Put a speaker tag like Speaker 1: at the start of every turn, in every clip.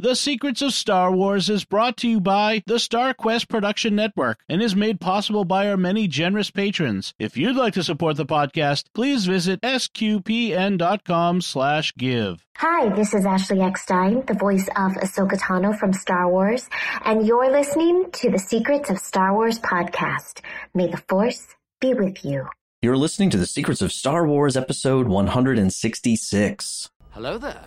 Speaker 1: The Secrets of Star Wars is brought to you by the StarQuest Production Network and is made possible by our many generous patrons. If you'd like to support the podcast, please visit sqpn.com slash give.
Speaker 2: Hi, this is Ashley Eckstein, the voice of Ahsoka Tano from Star Wars, and you're listening to the Secrets of Star Wars podcast. May the Force be with you.
Speaker 3: You're listening to the Secrets of Star Wars episode 166.
Speaker 4: Hello there.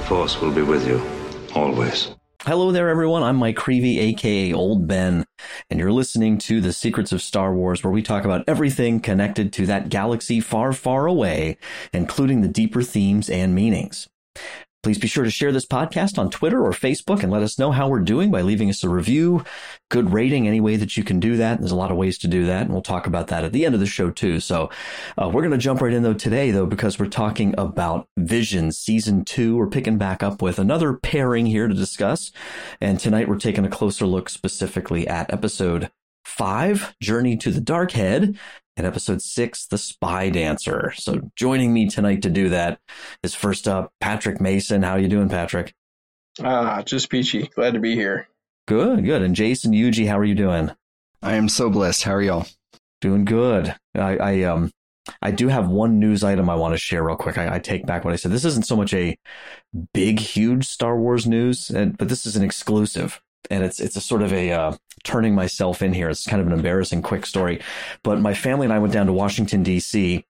Speaker 5: the Force will be with you, always.
Speaker 3: Hello there, everyone. I'm Mike Creavey, aka Old Ben, and you're listening to The Secrets of Star Wars, where we talk about everything connected to that galaxy far, far away, including the deeper themes and meanings. Please be sure to share this podcast on Twitter or Facebook and let us know how we're doing by leaving us a review, good rating, any way that you can do that. There's a lot of ways to do that, and we'll talk about that at the end of the show too. So uh, we're going to jump right in though today, though, because we're talking about Vision season two. We're picking back up with another pairing here to discuss, and tonight we're taking a closer look specifically at episode five, Journey to the Dark Head, and episode six, The Spy Dancer. So joining me tonight to do that is first up Patrick Mason. How are you doing, Patrick?
Speaker 6: Ah, just peachy. Glad to be here.
Speaker 3: Good, good. And Jason Eugea, how are you doing?
Speaker 7: I am so blessed. How are y'all?
Speaker 3: Doing good. I, I um I do have one news item I want to share real quick. I, I, take back what I said. This isn't so much a big, huge Star Wars news, and, but this is an exclusive and it's it's a sort of a uh, turning myself in here. It's kind of an embarrassing quick story, but my family and I went down to Washington D.C.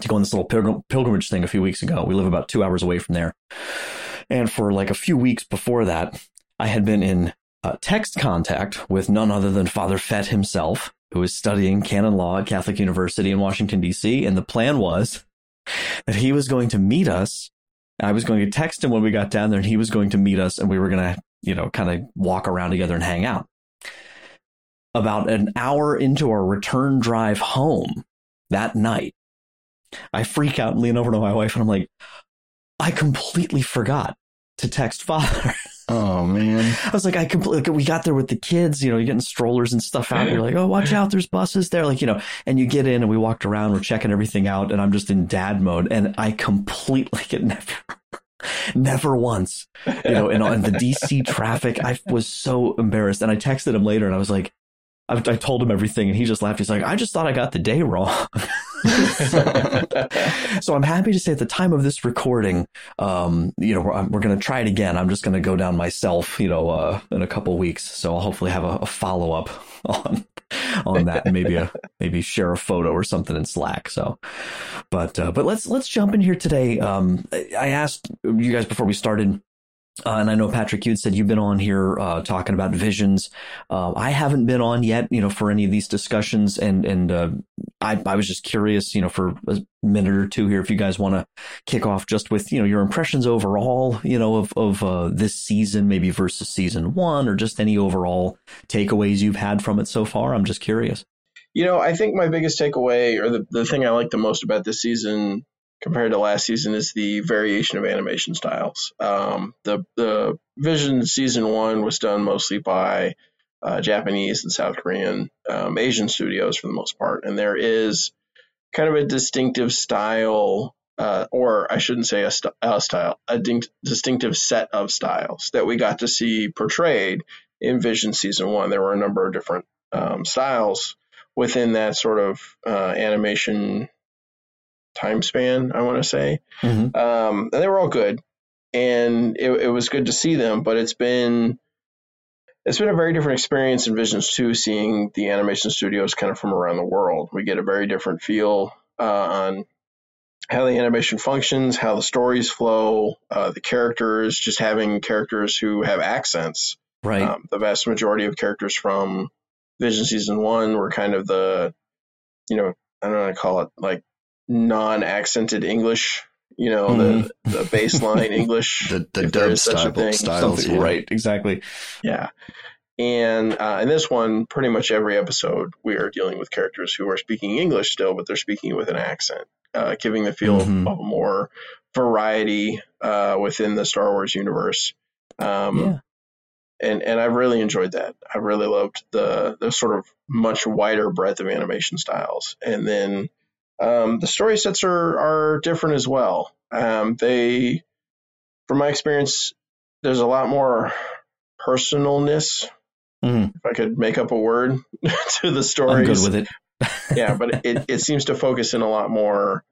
Speaker 3: to go on this little pilgrim, pilgrimage thing a few weeks ago. We live about two hours away from there, and for like a few weeks before that, I had been in uh, text contact with none other than Father Fett himself, who was studying canon law at Catholic University in Washington D.C. And the plan was that he was going to meet us I was going to text him when we got down there and he was going to meet us and we were going to you know, kind of walk around together and hang out. About an hour into our return drive home that night, I freak out and lean over to my wife and I'm like, I completely forgot to text father.
Speaker 7: Oh man.
Speaker 3: I was like, I completely, we got there with the kids, you know, you're getting strollers and stuff out. You're like, oh, watch out. There's buses there. Like, you know, and you get in and we walked around, we're checking everything out and I'm just in dad mode and I completely get never, never once, you know, in, in the DC traffic, I was so embarrassed. And I texted him later and I was like, I, I, told him everything and he just laughed. He's like, I just thought I got the day wrong. so, I'm happy to say at the time of this recording, um, you know, we're, we're going to try it again. I'm just going to go down myself, you know, uh, in a couple weeks. So I'll hopefully have a, a follow up on on that. Maybe a maybe share a photo or something in Slack. So, but uh, but let's let's jump in here today. Um, I asked you guys before we started. Uh, and I know Patrick, you'd said you've been on here uh, talking about visions. Uh, I haven't been on yet, you know, for any of these discussions, and and uh, I I was just curious, you know, for a minute or two here, if you guys want to kick off just with you know your impressions overall, you know, of of uh, this season, maybe versus season one, or just any overall takeaways you've had from it so far. I'm just curious.
Speaker 6: You know, I think my biggest takeaway, or the the thing I like the most about this season compared to last season is the variation of animation styles. Um, the the Vision season one was done mostly by uh, Japanese and South Korean, um, Asian studios for the most part, and there is kind of a distinctive style, uh, or I shouldn't say a, st- a style, a distinctive set of styles that we got to see portrayed in Vision season one. There were a number of different um, styles within that sort of uh, animation time span, I want to say. Mm-hmm. Um, and they were all good, and it, it, was good to see them. But it's been it's been a very different experience in Visions 2, seeing the animation studios kind of from around the world. We get a very different feel uh, on how the animation functions, how the stories flow, uh, the characters, just having characters who have accents.
Speaker 3: Right. Um,
Speaker 6: the vast majority of characters from Vision Season 1 were kind of the, you know, I don't know how to call it, like non-accented English you know, mm-hmm. the, the baseline English,
Speaker 7: the, the dub style, styles,
Speaker 3: yeah. right? Exactly.
Speaker 6: Yeah. And uh, in this one, pretty much every episode, we are dealing with characters who are speaking English still, but they're speaking with an accent, uh, giving the feel mm-hmm. of more variety uh, within the Star Wars universe. Um, yeah. And and I've really enjoyed that. I really loved the the sort of much wider breadth of animation styles, and then um, the story sets are are different as well. Um, they, from my experience, there's a lot more personalness. Mm-hmm. If I could make up a word to the stories,
Speaker 3: I'm good with it.
Speaker 6: yeah, but it, it seems to focus in a lot more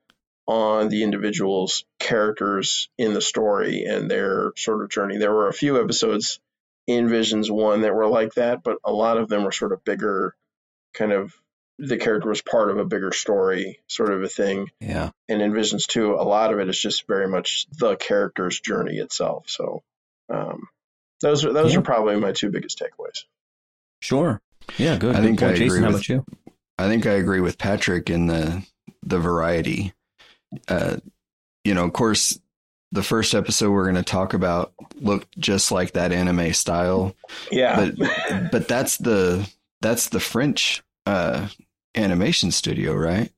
Speaker 6: on the individual's characters in the story and their sort of journey. There were a few episodes in Visions 1 that were like that, but a lot of them were sort of bigger, kind of the character was part of a bigger story sort of a thing.
Speaker 3: Yeah.
Speaker 6: And in Visions 2, a lot of it is just very much the character's journey itself. So um, those are those yeah. are probably my two biggest takeaways.
Speaker 3: Sure. Yeah, good. I good think point. I Jason, agree how with, about you?
Speaker 7: I think I agree with Patrick in the the variety. Uh, you know, of course, the first episode we're going to talk about looked just like that anime style.
Speaker 6: Yeah.
Speaker 7: But but that's the that's the French uh, animation studio, right?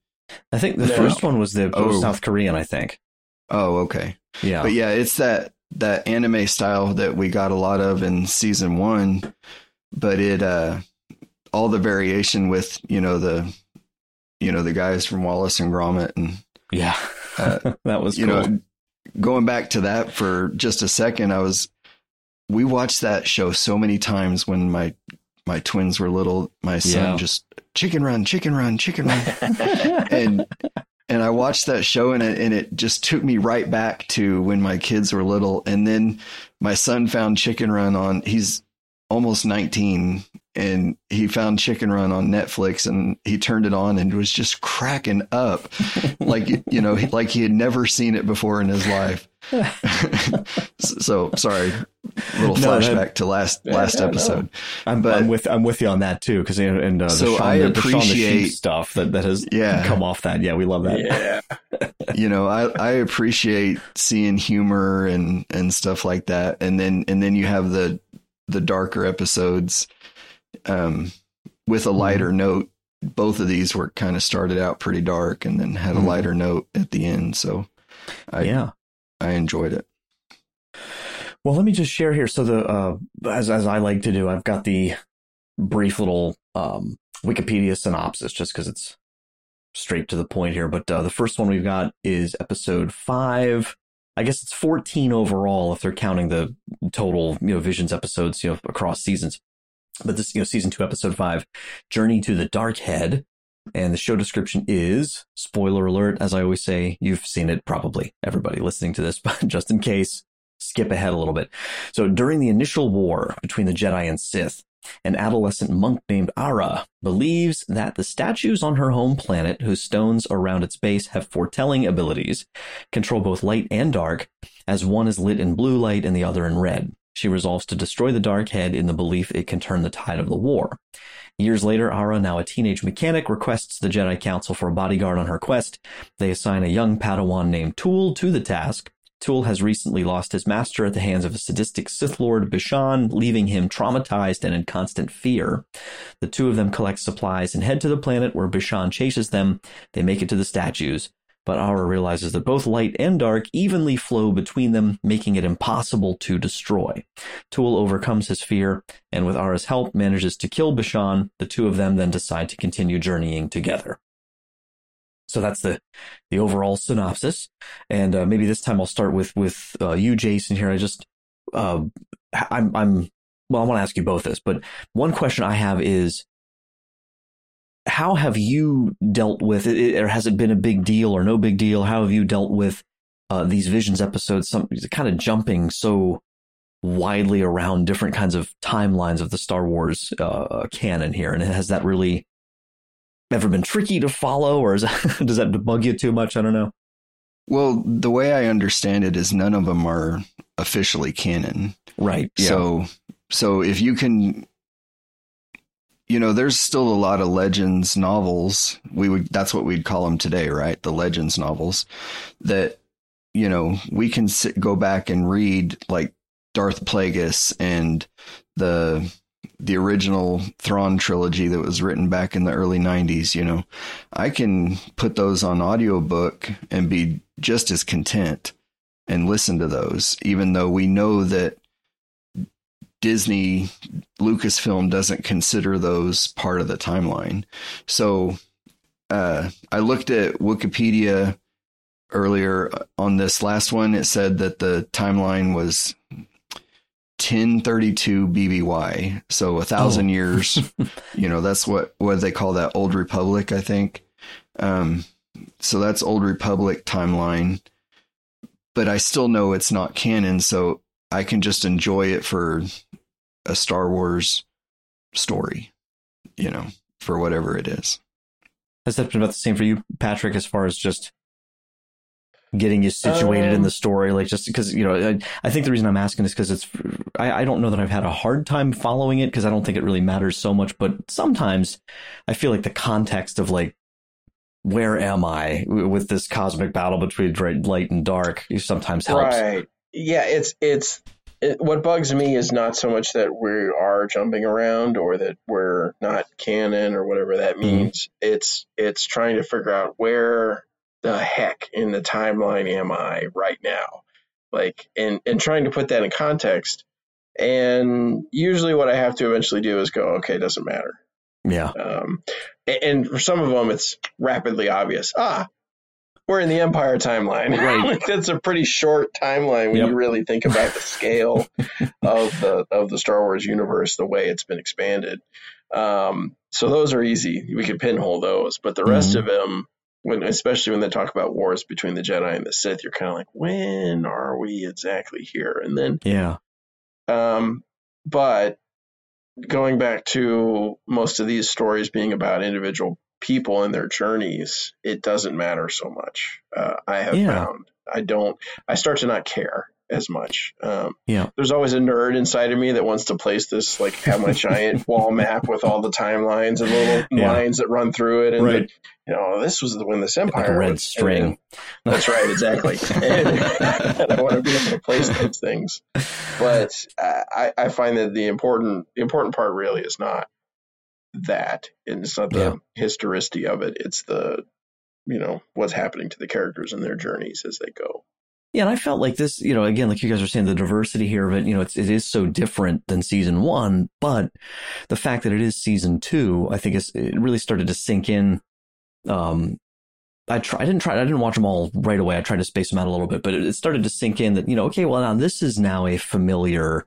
Speaker 3: I think the no. first one was the oh. South Korean, I think.
Speaker 7: Oh, okay.
Speaker 3: Yeah.
Speaker 7: But yeah, it's that that anime style that we got a lot of in season 1, but it uh all the variation with, you know, the you know, the guys from Wallace and Gromit and
Speaker 3: yeah. Uh, that was
Speaker 7: you know going back to that for just a second, I was we watched that show so many times when my my twins were little. My son yeah. just chicken run, chicken run, chicken run, and and I watched that show and it and it just took me right back to when my kids were little. And then my son found Chicken Run on. He's almost 19 and he found Chicken Run on Netflix and he turned it on and was just cracking up like you know like he had never seen it before in his life. so sorry, little no, flashback that, to last yeah, last yeah, episode. No.
Speaker 3: I'm, but, I'm with I'm with you on that too because and uh,
Speaker 7: so
Speaker 3: Shaun,
Speaker 7: I the, appreciate
Speaker 3: the stuff that that has yeah. come off that. Yeah, we love that.
Speaker 6: Yeah,
Speaker 7: you know I I appreciate seeing humor and and stuff like that, and then and then you have the the darker episodes um, with a lighter mm-hmm. note. Both of these were kind of started out pretty dark and then had a mm-hmm. lighter note at the end. So I, yeah, I enjoyed it.
Speaker 3: Well, let me just share here. So the, uh, as, as I like to do, I've got the brief little, um, Wikipedia synopsis just because it's straight to the point here. But, uh, the first one we've got is episode five. I guess it's 14 overall if they're counting the total, you know, Visions episodes, you know, across seasons. But this, you know, season two, episode five, Journey to the Dark Head. And the show description is spoiler alert. As I always say, you've seen it probably everybody listening to this, but just in case, skip ahead a little bit. So during the initial war between the Jedi and Sith, an adolescent monk named Ara believes that the statues on her home planet, whose stones around its base have foretelling abilities, control both light and dark, as one is lit in blue light and the other in red. She resolves to destroy the Dark Head in the belief it can turn the tide of the war. Years later, Ara, now a teenage mechanic, requests the Jedi Council for a bodyguard on her quest. They assign a young Padawan named Tuul to the task. Tuul has recently lost his master at the hands of a sadistic Sith Lord, Bishan, leaving him traumatized and in constant fear. The two of them collect supplies and head to the planet where Bishan chases them. They make it to the statues but Ara realizes that both light and dark evenly flow between them, making it impossible to destroy. Tuul overcomes his fear, and with Ara's help manages to kill Bishan. The two of them then decide to continue journeying together. So that's the the overall synopsis, and uh, maybe this time I'll start with with uh, you, Jason. Here, I just uh, I'm I'm well, I want to ask you both this, but one question I have is how have you dealt with it, or has it been a big deal or no big deal? How have you dealt with uh, these visions episodes? Some kind of jumping so widely around different kinds of timelines of the Star Wars uh, canon here, and has that really ever been tricky to follow, or that, does that bug you too much? I don't know.
Speaker 7: Well, the way I understand it is none of them are officially canon.
Speaker 3: Right.
Speaker 7: Yeah. So so if you can you know, there's still a lot of legends novels. We would that's what we'd call them today, right? The legends novels that you know, we can sit, go back and read like Darth Plagueis and the the original Thrawn trilogy that was written back in the early 90s, you know. I can put those on audiobook and be just as content and listen to those even though we know that Disney Lucasfilm doesn't consider those part of the timeline. So uh, I looked at Wikipedia earlier on this last one. It said that the timeline was 1032 BBY. So a thousand oh. years, you know, that's what, what they call that old Republic, I think. Um, so that's old Republic timeline, but I still know it's not canon. So I can just enjoy it for a Star Wars story, you know, for whatever it is.
Speaker 3: Has that been about the same for you, Patrick, as far as just getting you situated um, in the story? Like, just because, you know, I, I, think the reason I'm asking is because it's, I, I, don't know that I've had a hard time following it because I don't think it really matters so much. But sometimes I feel like the context of like, where am I with this cosmic battle between light and dark sometimes helps.
Speaker 6: Right. Yeah. It's, it's, it, what bugs me is not so much that we are jumping around or that we're not canon or whatever that mm-hmm. means. Mm-hmm. It's it's trying to figure out where the heck in the timeline am I right now, like and and trying to put that in context. And usually, what I have to eventually do is go, okay, it doesn't matter.
Speaker 3: Yeah.
Speaker 6: Um, and, and for some of them, it's rapidly obvious. Ah, we're in the Empire timeline. Right. That's a pretty short timeline when yep. you really think about the scale of the of the Star Wars universe, the way it's been expanded. Um, so those are easy. We can pinhole those, but the rest mm-hmm. of them, when especially when they talk about wars between the Jedi and the Sith, you're kind of like, when are we exactly here? And then
Speaker 3: yeah.
Speaker 6: Um, but going back to most of these stories being about individual people and their journeys, it doesn't matter so much. Uh, I have yeah. found I don't. I start to not care as much. Um,
Speaker 3: yeah.
Speaker 6: There's always a nerd inside of me that wants to place this, like, have my giant wall map with all the timelines and little yeah. lines that run through it, and right. you know, this was when this empire
Speaker 3: like red
Speaker 6: was,
Speaker 3: string.
Speaker 6: And, that's right, exactly. and, and, I want to be able to place those things, but I, I find that the important the important part really is not that. And it's not the yeah. historicity of it. It's the, you know, what's happening to the characters and their journeys as they go.
Speaker 3: Yeah, and I felt like this, you know, again, like you guys are saying, the diversity here of it, you know, it's, it is so different than season one, but the fact that it is season two, I think is, it really started to sink in. Um, I try, I didn't try, I didn't watch them all right away. I tried to space them out a little bit, but it, it started to sink in that, you know, okay, well, now this is now a familiar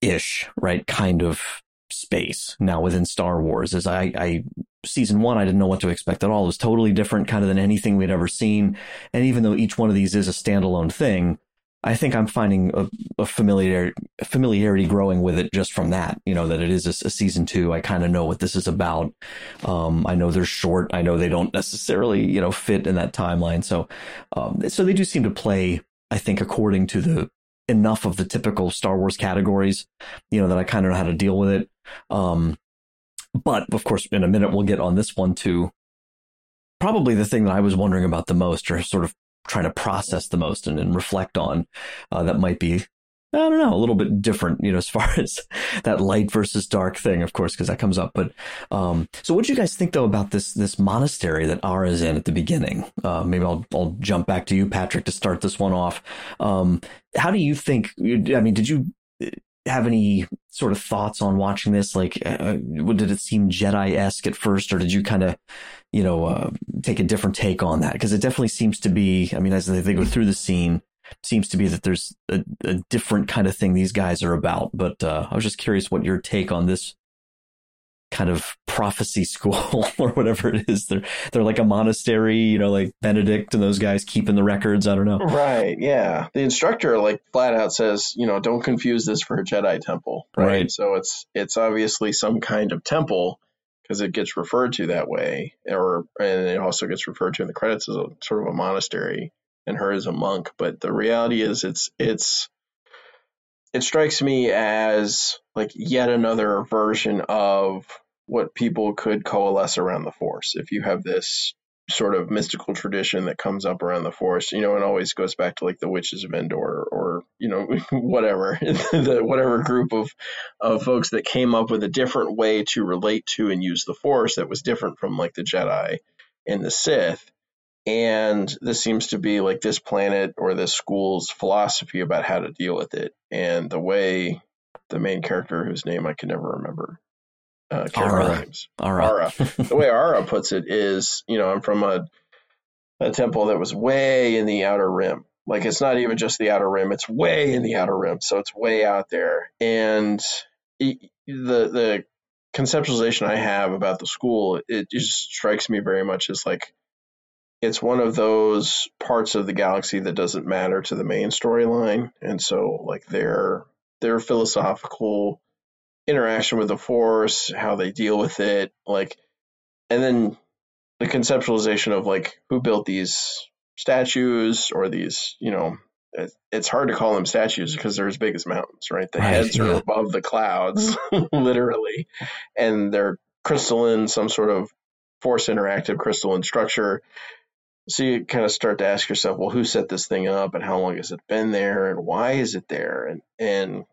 Speaker 3: ish, right? Kind of space now within Star Wars. As I, I season one, I didn't know what to expect at all. It was totally different kind of than anything we'd ever seen. And even though each one of these is a standalone thing, I think I'm finding a, a familiar familiarity growing with it just from that. You know that it is a, a season two. I kind of know what this is about. Um, I know they're short. I know they don't necessarily you know fit in that timeline. So, um, so they do seem to play. I think according to the enough of the typical Star Wars categories, you know, that I kind of know how to deal with it. Um, but of course, in a minute, we'll get on this one too. Probably the thing that I was wondering about the most, or sort of trying to process the most and, and reflect on, uh, that might be I don't know, a little bit different, you know, as far as that light versus dark thing, of course, because that comes up. But um, so, what do you guys think though about this this monastery that Ara is in at the beginning? Uh, maybe I'll I'll jump back to you, Patrick, to start this one off. Um, how do you think? I mean, did you have any sort of thoughts on watching this? Like, uh, uh did it seem Jedi esque at first, or did you kind of, you know, uh, take a different take on that? Because it definitely seems to be. I mean, as they go through the scene seems to be that there's a, a different kind of thing these guys are about. But uh, I was just curious what your take on this kind of prophecy school or whatever it is. They're they're like a monastery, you know, like Benedict and those guys keeping the records. I don't know.
Speaker 6: Right. Yeah. The instructor like flat out says, you know, don't confuse this for a Jedi temple. Right. right. So it's it's obviously some kind of temple because it gets referred to that way, or and it also gets referred to in the credits as a sort of a monastery and her as a monk. But the reality is, it's it's it strikes me as like yet another version of what people could coalesce around the Force. If you have this sort of mystical tradition that comes up around the force, you know, and always goes back to like the witches of Endor or, you know, whatever, the, whatever group of, of folks that came up with a different way to relate to and use the force that was different from like the Jedi and the Sith. And this seems to be like this planet or this school's philosophy about how to deal with it. And the way the main character, whose name I can never remember, uh,
Speaker 3: Aura.
Speaker 6: names.
Speaker 3: Aura.
Speaker 6: Aura. the way Aura puts it is, you know, I'm from a a temple that was way in the outer rim. Like it's not even just the outer rim; it's way in the outer rim. So it's way out there. And the the conceptualization I have about the school, it just strikes me very much as like it's one of those parts of the galaxy that doesn't matter to the main storyline, and so like their their philosophical interaction with the force, how they deal with it, like, and then the conceptualization of like who built these statues or these, you know, it's hard to call them statues because they're as big as mountains, right? The
Speaker 3: Right,
Speaker 6: heads are
Speaker 3: yeah.
Speaker 6: above the clouds, mm. literally, and they're crystalline, some sort of force interactive crystalline structure. So you kind of start to ask yourself, well, who set this thing up, and how long has it been there, and why is it there, and and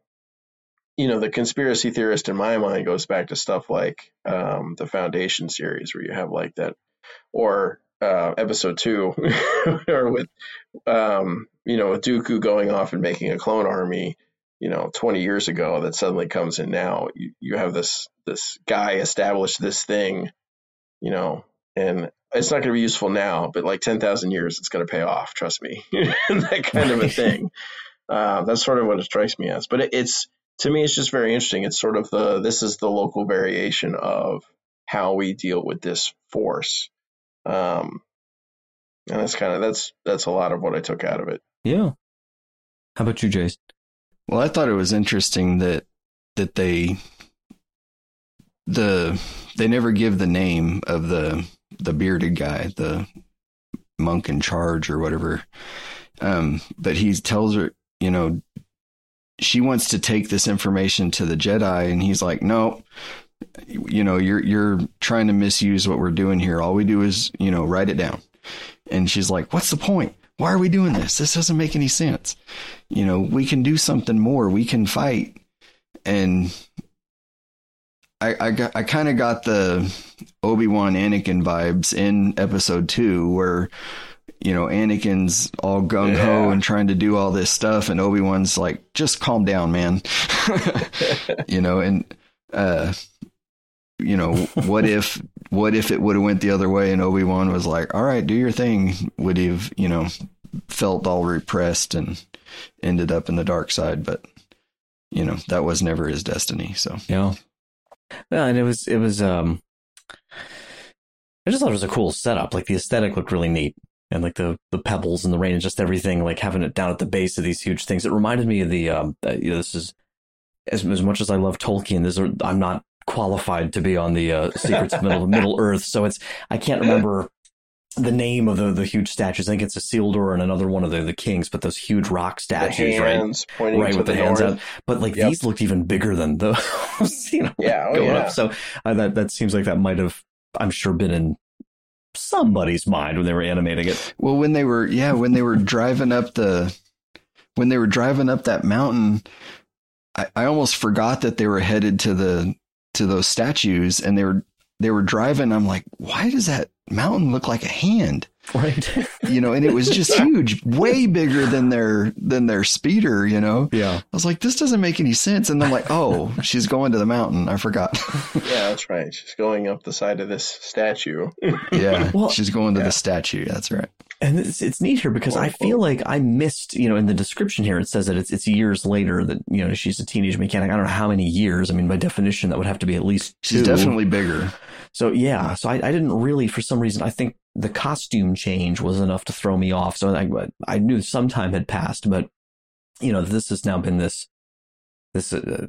Speaker 6: you know, the conspiracy theorist in my mind goes back to stuff like um, the Foundation series, where you have like that, or uh, episode two, or with, um, you know, with Dooku going off and making a clone army, you know, 20 years ago that suddenly comes in now. You, you have this this guy establish this thing, you know, and it's not going to be useful now, but like 10,000 years, it's going to pay off. Trust me, that kind of a thing. Uh, that's sort of what it strikes me as. But it, it's to me, it's just very interesting. It's sort of the this is the local variation of how we deal with this force, um, and that's kind of that's that's a lot of what I took out of it.
Speaker 3: Yeah. How about you, Jace?
Speaker 7: Well, I thought it was interesting that that they the they never give the name of the the bearded guy, the monk in charge or whatever. Um, but he tells her, you know, she wants to take this information to the Jedi, and he's like, no. You know, you're you're trying to misuse what we're doing here. All we do is, you know, write it down. And she's like, "What's the point? Why are we doing this? This doesn't make any sense. You know, we can do something more. We can fight." And I I got I kind of got the Obi Wan Anakin vibes in Episode Two, where you know Anakin's all gung ho
Speaker 6: Yeah.
Speaker 7: and trying to do all this stuff, and Obi Wan's like, "Just calm down, man." you know, and uh, you know, what if what if it would have went the other way and Obi Wan was like, "All right, do your thing," would he have you know felt all repressed and ended up in the dark side, but you know that was never his destiny. So
Speaker 3: Yeah. Well, and it was it was um I just thought it was a cool setup. Like the aesthetic looked really neat. And like the the pebbles and the rain and just everything, like having it down at the base of these huge things. It reminded me of the um uh, you know, this is as as much as I love Tolkien, this is, I'm not qualified to be on the uh, Secrets of Middle Middle Earth, so it's I can't remember the name of the the huge statues. I think it's a Isildur and another one of the the kings, but those huge rock
Speaker 6: The
Speaker 3: statues, right?
Speaker 6: pointing
Speaker 3: right
Speaker 6: to
Speaker 3: with the, hands
Speaker 6: north.
Speaker 3: out but like
Speaker 6: Yep.
Speaker 3: these looked even bigger than those you know
Speaker 6: Yeah, oh,
Speaker 3: going
Speaker 6: yeah.
Speaker 3: up so uh, that that seems like that might have i'm sure been in somebody's mind when they were animating it
Speaker 7: Well, when they were, yeah, when they were driving up the, when they were driving up that mountain, I, I almost forgot that they were headed to the to those statues, and they were they were driving. I'm like, why does that mountain look like a hand?
Speaker 3: right
Speaker 7: You know, and it was just huge, way bigger than their than their speeder. You know,
Speaker 3: yeah
Speaker 7: I was like, this doesn't make any sense. And I'm like, oh, she's going to the mountain. I forgot.
Speaker 6: Yeah, that's right. She's going up the side of this statue.
Speaker 7: yeah,
Speaker 3: Well-
Speaker 7: she's going to
Speaker 6: Yeah.
Speaker 7: the statue. That's right.
Speaker 3: And it's, it's neat here because i feel like i missed you know in the description here it says that it's it's years later that you know she's a teenage mechanic i don't know how many years i mean by definition that would have to be at least
Speaker 7: She's definitely bigger.
Speaker 3: So yeah, so I, I didn't really, for some reason, I think the costume change was enough to throw me off. So I, I knew some time had passed, but you know, this has now been this, this, uh,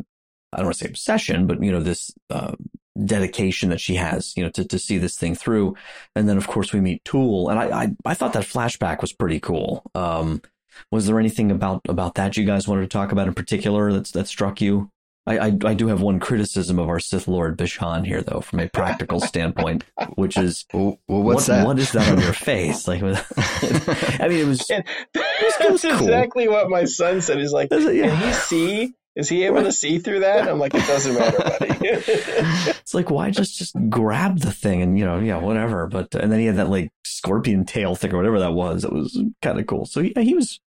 Speaker 3: I don't want to say obsession, but you know, this, uh, dedication that she has, you know, to, to see this thing through. And then of course we meet Tuul and I, I, I thought that flashback was pretty cool. Um, was there anything about, about that you guys wanted to talk about in particular that's, that struck you? I, I, I do have one criticism of our Sith Lord Bishan here, though, from a practical standpoint, which is
Speaker 7: well, well what's
Speaker 3: what,
Speaker 7: that?
Speaker 3: What is that on your face? Like, I mean, it was.
Speaker 6: And that's cool. exactly what my son said. He's like, yeah. "Can he see? Is he able to see through that?" I'm like, "It doesn't matter, buddy."
Speaker 3: it's like, why just just grab the thing and you know, yeah, whatever. But and then he had that like scorpion tail thing or whatever that was. It was kind of cool. So yeah, he was.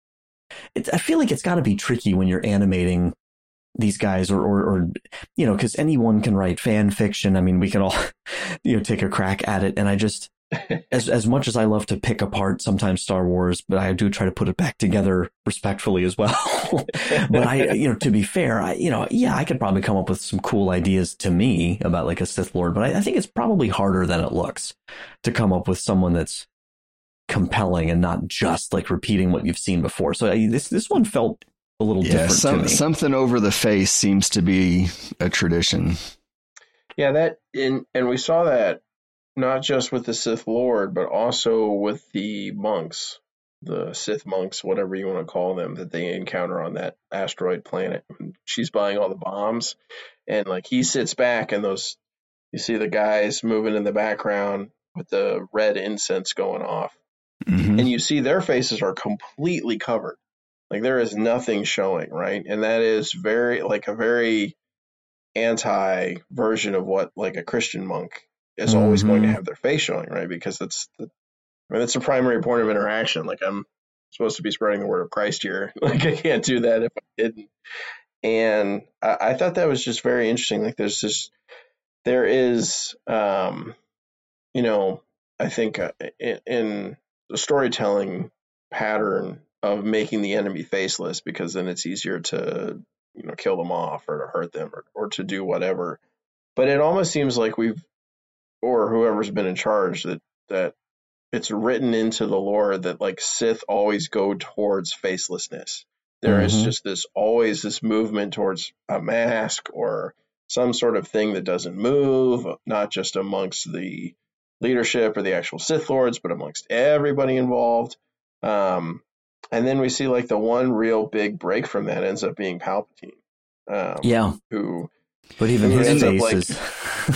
Speaker 3: It, I feel like it's got to be tricky when you're animating these guys or, or, or you know, because anyone can write fan fiction. I mean, we can all, you know, take a crack at it. And I just, as as much as I love to pick apart sometimes Star Wars, but I do try to put it back together respectfully as well. but I, you know, to be fair, I, you know, yeah, I could probably come up with some cool ideas to me about like a Sith Lord, but I, I think it's probably harder than it looks to come up with someone that's compelling and not just like repeating what you've seen before. So I, this this one felt a little yeah, different some, to me.
Speaker 7: Something over the face seems to be a tradition.
Speaker 6: Yeah, that in and we saw that not just with the Sith Lord, but also with the monks, the Sith monks, whatever you want to call them, that they encounter on that asteroid planet. She's buying all the bombs, and like he sits back, and those you see the guys moving in the background with the red incense going off, mm-hmm. and you see their faces are completely covered like there is nothing showing, right? And that is very like a very anti version of what like a Christian monk is mm-hmm. always going to mm-hmm. have their face showing, right? Because that's the I mean that's the primary point of interaction. Like I'm supposed to be spreading the word of Christ here. Like I can't do that if I didn't. And I, I thought that was just very interesting. Like there's this there is um you know, I think uh, in, in the storytelling pattern of making the enemy faceless because then it's easier to you know kill them off or to hurt them or, or to do whatever but it almost seems like we've or whoever's been in charge that that it's written into the lore that like sith always go towards facelessness There mm-hmm. is just this always this movement towards a mask or some sort of thing that doesn't move not just amongst the leadership or the actual sith lords but amongst everybody involved um, and then we see like the one real big break from that ends up being Palpatine.
Speaker 3: Um, yeah.
Speaker 6: Who.
Speaker 3: But even his face like, is.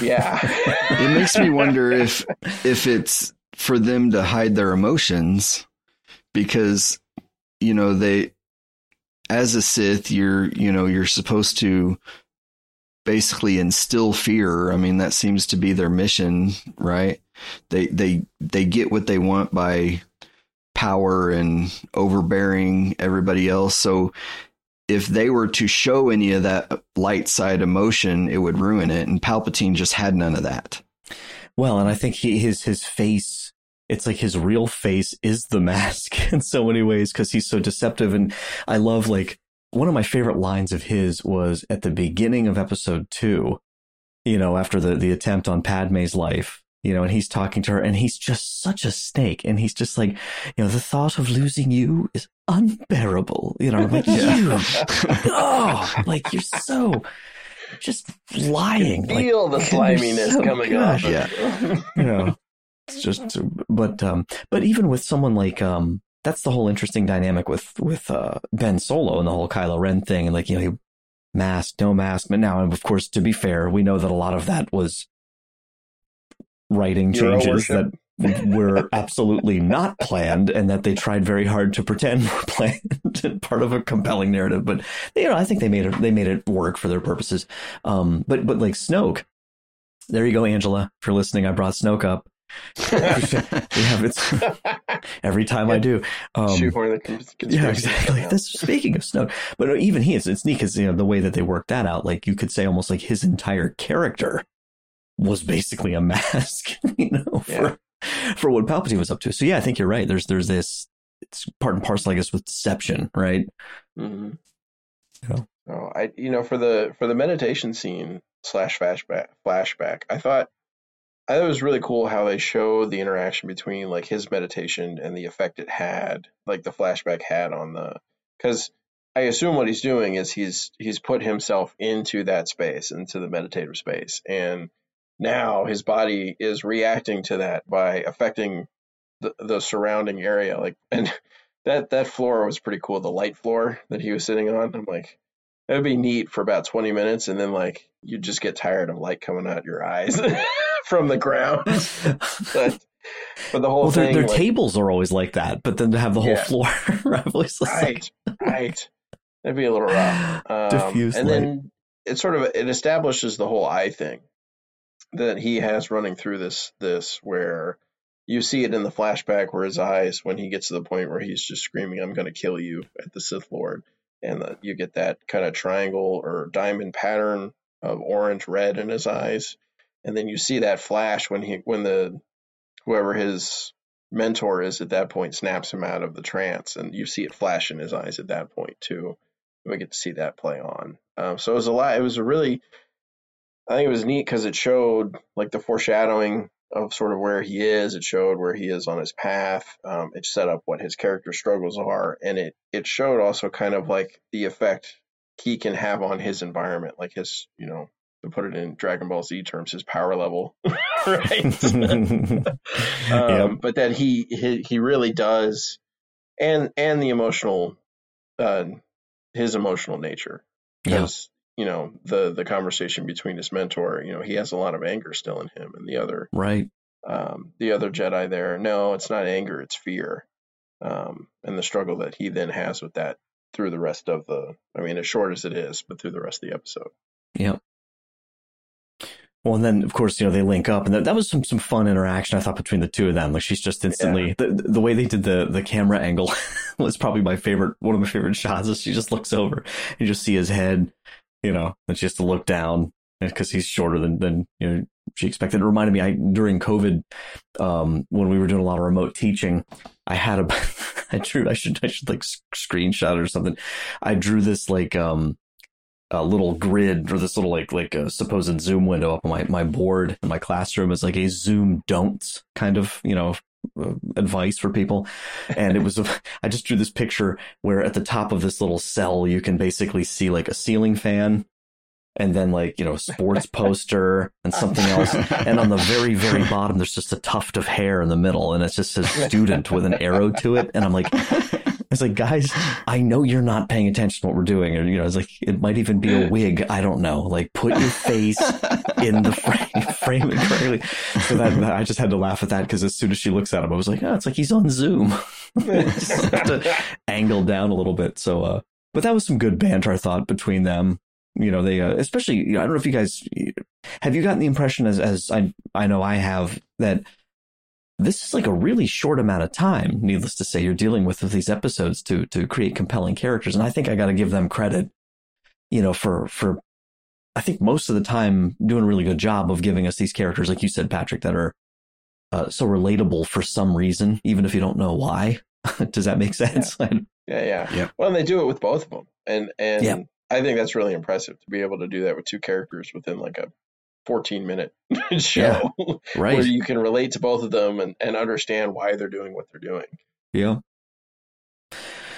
Speaker 6: Yeah.
Speaker 7: it makes me wonder if if it's for them to hide their emotions because you know they as a Sith you're you know you're supposed to basically instill fear. I mean that seems to be their mission, right? They they they get what they want by power and overbearing everybody else. So if they were to show any of that light side emotion, it would ruin it. And Palpatine just had none of that.
Speaker 3: Well, and I think he, his his face, it's like his real face is the mask in so many ways because he's so deceptive. And I love like one of my favorite lines of his was at the beginning of episode two. You know, after the the attempt on Padme's life, you know, and he's talking to her and he's just such a snake. And he's just like, you know, the thought of losing you is unbearable. You know, I'm like, you, oh, like you're so just lying.
Speaker 6: feel
Speaker 3: like,
Speaker 6: the sliminess so coming up.
Speaker 3: Yeah. you know, it's just, but, um, but even with someone like, um, that's the whole interesting dynamic with, with, uh, Ben Solo and the whole Kylo Ren thing. And like, you know, he mask, no mask. But now, of course, to be fair, we know that a lot of that was writing changes that were absolutely not planned and that they tried very hard to pretend were planned part of a compelling narrative but you know i think they made it they made it work for their purposes um but but like snoke there you go angela you're listening i brought snoke up every time I do. Um, yeah, exactly. This, speaking of Snoke, but even he, it's, it's neat because you know the way that they worked that out. Like you could say almost like his entire character was basically a mask, you know, for yeah. for what Palpatine was up to. So yeah, I think you're right. There's there's this it's part and parcel, I guess, with deception, right?
Speaker 6: Mm-hmm. Yeah. Oh, I you know for the for the meditation scene slash flashback flashback, I thought I thought it was really cool how they showed the interaction between like his meditation and the effect it had, like the flashback had on the because I assume what he's doing is he's he's put himself into that space, into the meditative space, and now his body is reacting to that by affecting the, the surrounding area. Like, and that that floor was pretty cool. The light floor that he was sitting on. I'm like, it'd be neat for about 20 minutes and then like you just get tired of light coming out your eyes from the ground but but the whole
Speaker 3: well,
Speaker 6: thing
Speaker 3: their, their
Speaker 6: like,
Speaker 3: tables are always like that but then to have the whole
Speaker 6: Yeah.
Speaker 3: floor right
Speaker 6: right right that'd be a little rough um,
Speaker 3: Diffuse
Speaker 6: and
Speaker 3: light.
Speaker 6: then it sort of it establishes the whole eye thing that he has running through this this where you see it in the flashback where his eyes when he gets to the point where he's just screaming i'm going to kill you at the sith lord. And the, you get that kind of triangle or diamond pattern of orange red in his eyes. And then you see that flash when he when the whoever his mentor is at that point snaps him out of the trance. And you see it flash in his eyes at that point too. We get to see that play on. Um, so it was a lot it was a really i think it was neat because it showed like the foreshadowing of sort of where he is. It showed where he is on his path. Um, it set up what his character struggles are and it it showed also kind of like the effect he can have on his environment like his you know to put it in dragon ball z terms his power level. Right? Um,
Speaker 3: Yep.
Speaker 6: but that he, he he really does and and the emotional uh his emotional nature because you know the the conversation between his mentor you know he has a lot of anger still in him and the other
Speaker 3: right
Speaker 6: um the other jedi there no it's not anger it's fear um and the struggle that he then has with that through the rest of the i mean as short as it is but through the rest of the episode
Speaker 3: yeah Well, and then of course you know they link up, and that, that was some some fun interaction I thought between the two of them. Like she's just instantly the the way they did the the camera angle was probably my favorite. One of my favorite shots is she just looks over, and you just see his head, you know, and she has to look down because he's shorter than than you know she expected. It reminded me I during COVID, um, when we were doing a lot of remote teaching, I had a I drew I should I should like screenshot or something. I drew this like um a little grid or this little like like a supposed zoom window up on my, my board in my classroom as like a zoom don'ts kind of you know uh, advice for people. And it was a, i just drew this picture where at the top of this little cell you can basically see like a ceiling fan and then like you know a sports poster and something else. And on the very very bottom there's just a tuft of hair in the middle and it's just a student with an arrow to it. And i'm like it's like guys i know you're not paying attention to what we're doing and you know it's like it might even be a wig. I don't know. Like put your face in the frame frame it correctly. So that, that- i just had to laugh at that because as soon as she looks at him i was like oh it's like he's on zoom. Just have to angle down a little bit. So uh but that was some good banter i thought between them. You know they uh, especially you know, i don't know if you guys have you gotten the impression as as i i know i have that this is like a really short amount of time needless to say you're dealing with with these episodes to to create compelling characters and i think i got to give them credit you know for for i think most of the time doing a really good job of giving us these characters like you said patrick that are uh, so relatable for some reason even if you don't know why does that make sense
Speaker 6: Yeah, yeah.
Speaker 7: yeah.
Speaker 6: Well, and they do it with both of them, and and
Speaker 3: Yeah.
Speaker 6: I think that's really impressive to be able to do that with two characters within like a 14 minute show,
Speaker 3: Yeah, right.
Speaker 6: where you can relate to both of them and and understand why they're doing what they're doing.
Speaker 3: yeah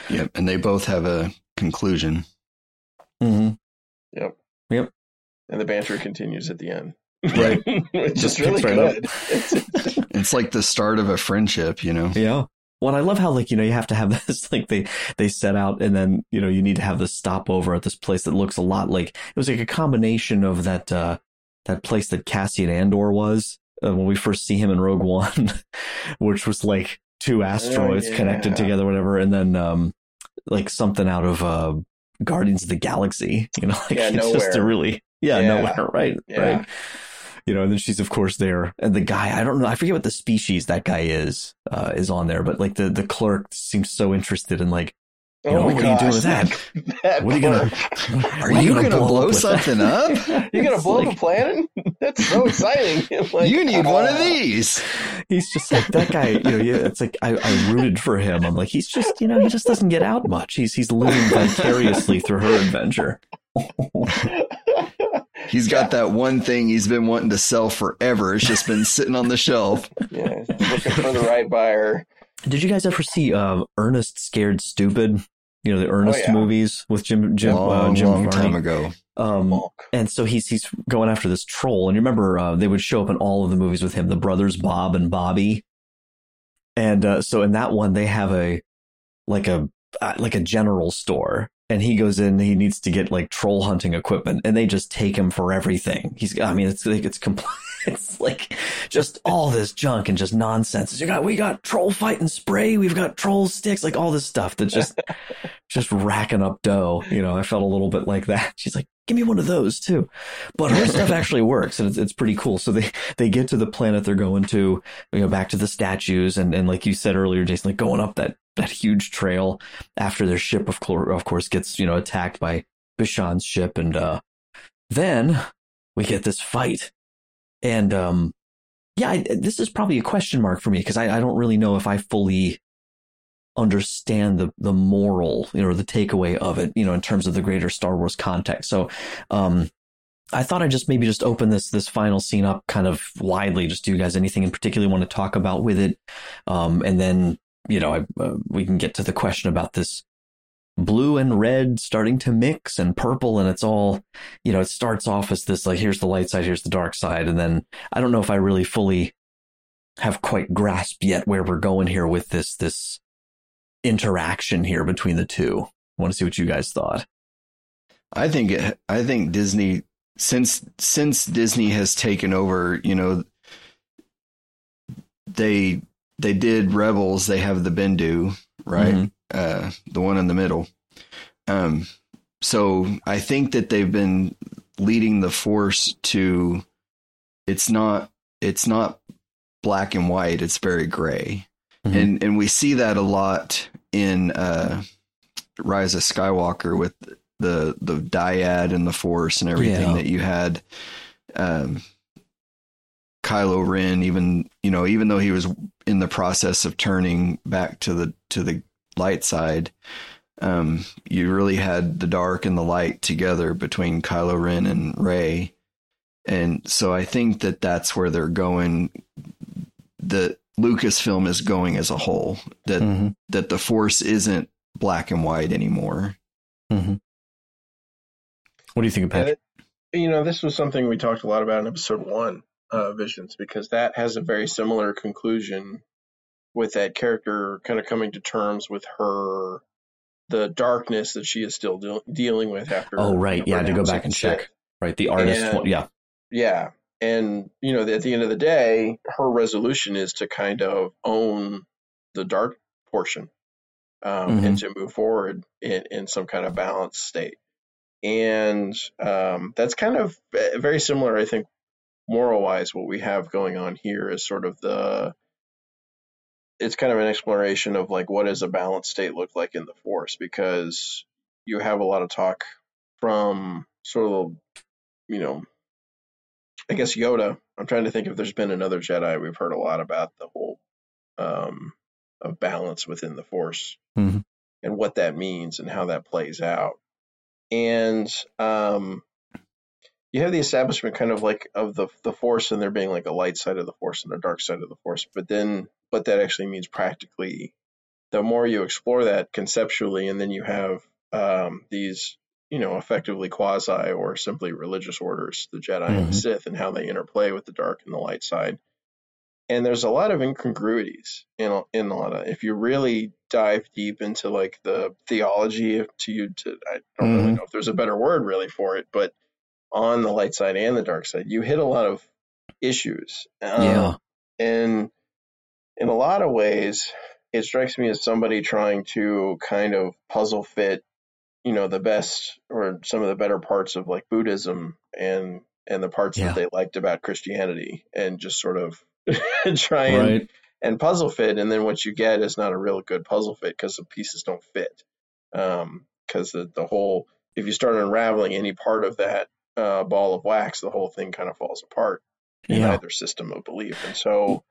Speaker 7: Yep. And they both have a conclusion.
Speaker 3: mm-hmm.
Speaker 6: Yep.
Speaker 3: Yep.
Speaker 6: And the banter continues at the end.
Speaker 3: Right.
Speaker 6: Which
Speaker 3: Just
Speaker 6: is really
Speaker 3: right
Speaker 6: good.
Speaker 7: It's like the start of a friendship, you know?
Speaker 3: Yeah. Well, I love how like you know you have to have this like they they set out and then you know you need to have this stopover at this place that looks a lot like it was like a combination of that uh that place that Cassian Andor was uh, when we first see him in Rogue One, which was like two asteroids
Speaker 6: yeah.
Speaker 3: connected together, whatever, and then um like something out of uh Guardians of the Galaxy, you know, like
Speaker 6: Yeah,
Speaker 3: it's just a really yeah,
Speaker 6: Yeah.
Speaker 3: nowhere, right, right you know, and then she's of course there, and the guy I don't know, I forget what the species that guy is, uh, is on there, but like the the clerk seems so interested in like, you know,
Speaker 6: Oh my
Speaker 3: what are you doing with
Speaker 6: gosh,
Speaker 3: that?
Speaker 6: that
Speaker 3: What are you gonna?
Speaker 6: part.
Speaker 3: Are
Speaker 7: you gonna blow
Speaker 3: up with that?
Speaker 7: something up?
Speaker 6: You're gonna blow
Speaker 3: like-
Speaker 6: up a planet? That's so exciting. Like,
Speaker 7: you need one of
Speaker 6: uh,
Speaker 7: these.
Speaker 3: He's just like that guy, you know. Yeah, it's like I, I rooted for him. I'm like, he's just, you know, he just doesn't get out much. He's he's living vicariously through her adventure.
Speaker 7: He's got that one thing he's been wanting to sell forever. It's just been sitting on the shelf.
Speaker 6: yeah, looking for the right buyer.
Speaker 3: Did you guys ever see uh, Ernest Scared Stupid? You know the Ernest
Speaker 6: yeah.
Speaker 3: movies with Jim Jim
Speaker 7: long,
Speaker 3: uh, Jim
Speaker 7: long
Speaker 3: Varney?
Speaker 7: time ago.
Speaker 3: Um, and so he's he's going after this troll, and you remember uh, they would show up in all of the movies with him, the brothers Bob and Bobby, and uh, so in that one they have a like a uh, like a general store, and he goes in. He needs to get like troll hunting equipment, and they just take him for everything. He's, I mean, it's like it's complete. It's like just all this junk and just nonsense. You got, we got troll fighting spray. We've got troll sticks, like all this stuff that just, just racking up dough. You know, I felt a little bit like that. She's like, give me one of those too. But her stuff actually works and it's, it's pretty cool. So they, they get to the planet they're going to, you know, back to the statues. And, and like you said earlier, Jason, like going up that, that huge trail after their ship, of, of course, gets, you know, attacked by Bishan's ship. And, uh, then we get this fight and, um, yeah, I, this is probably a question mark for me because I, I don't really know if I fully understand the the moral, you know, the takeaway of it, you know, in terms of the greater Star Wars context. So, um, I thought I'd just maybe just open this this final scene up kind of widely. Just do you guys anything in particular want to talk about with it, um, and then you know I, uh, we can get to the question about this blue and red starting to mix and purple and it's all you know it starts off as this like here's the light side here's the dark side and then i don't know if i really fully have quite grasped yet where we're going here with this this interaction here between the two. I want to see what you guys thought.
Speaker 7: I think it, i think disney since since disney has taken over you know they they did rebels they have the bendu right mm-hmm uh, the one in the middle. Um, so I think that they've been leading the force to it's not it's not black and white it's very gray mm-hmm. and and we see that a lot in uh, rise of skywalker with the the dyad and the force and everything yeah. that you had um, Kylo Ren even you know even though he was in the process of turning back to the to the light side, um, you really had the dark and the light together between Kylo Ren and Rey. And so I think that that's where they're going. The Lucasfilm is going as a whole. That mm-hmm. that the Force isn't black and white anymore.
Speaker 3: Mm-hmm. What do you think, Patrick?
Speaker 6: you know, this was something we talked a lot about in episode one, uh, Visions, because that has a very similar conclusion with that character kind of coming to terms with her the darkness that she is still de- dealing with after.
Speaker 3: Oh right, yeah, to go back and check. Right, the artist. And, yeah,
Speaker 6: yeah, and you know, at the end of the day, her resolution is to kind of own the dark portion um, mm-hmm. and to move forward in, in some kind of balanced state. And um, that's kind of eh, very similar, I think, moral wise, what we have going on here is sort of the it's kind of an exploration of like what does a balanced state look like in the force because you have a lot of talk from sort of you know i guess yoda i'm trying to think if there's been another jedi we've heard a lot about the whole um, of balance within the force
Speaker 3: mm-hmm.
Speaker 6: and what that means and how that plays out and um, you have the establishment kind of like of the the force and there being like a light side of the force and a dark side of the force but then what that actually means practically the more you explore that conceptually and then you have um, these you know effectively quasi or simply religious orders the jedi mm-hmm. and the sith and how they interplay with the dark and the light side and there's a lot of incongruities in a, in a lot of if you really dive deep into like the theology to you to i don't mm-hmm. really know if there's a better word really for it but on the light side and the dark side you hit a lot of issues
Speaker 3: um, yeah
Speaker 6: and in a lot of ways, it strikes me as somebody trying to kind of puzzle fit, you know, the best or some of the better parts of like Buddhism and and the parts yeah. that they liked about Christianity and just sort of try and right. and puzzle fit. And then what you get is not a real good puzzle fit because the pieces don't fit. Um, because the the whole if you start unraveling any part of that uh, ball of wax, the whole thing kind of falls apart in yeah. either system of belief. And so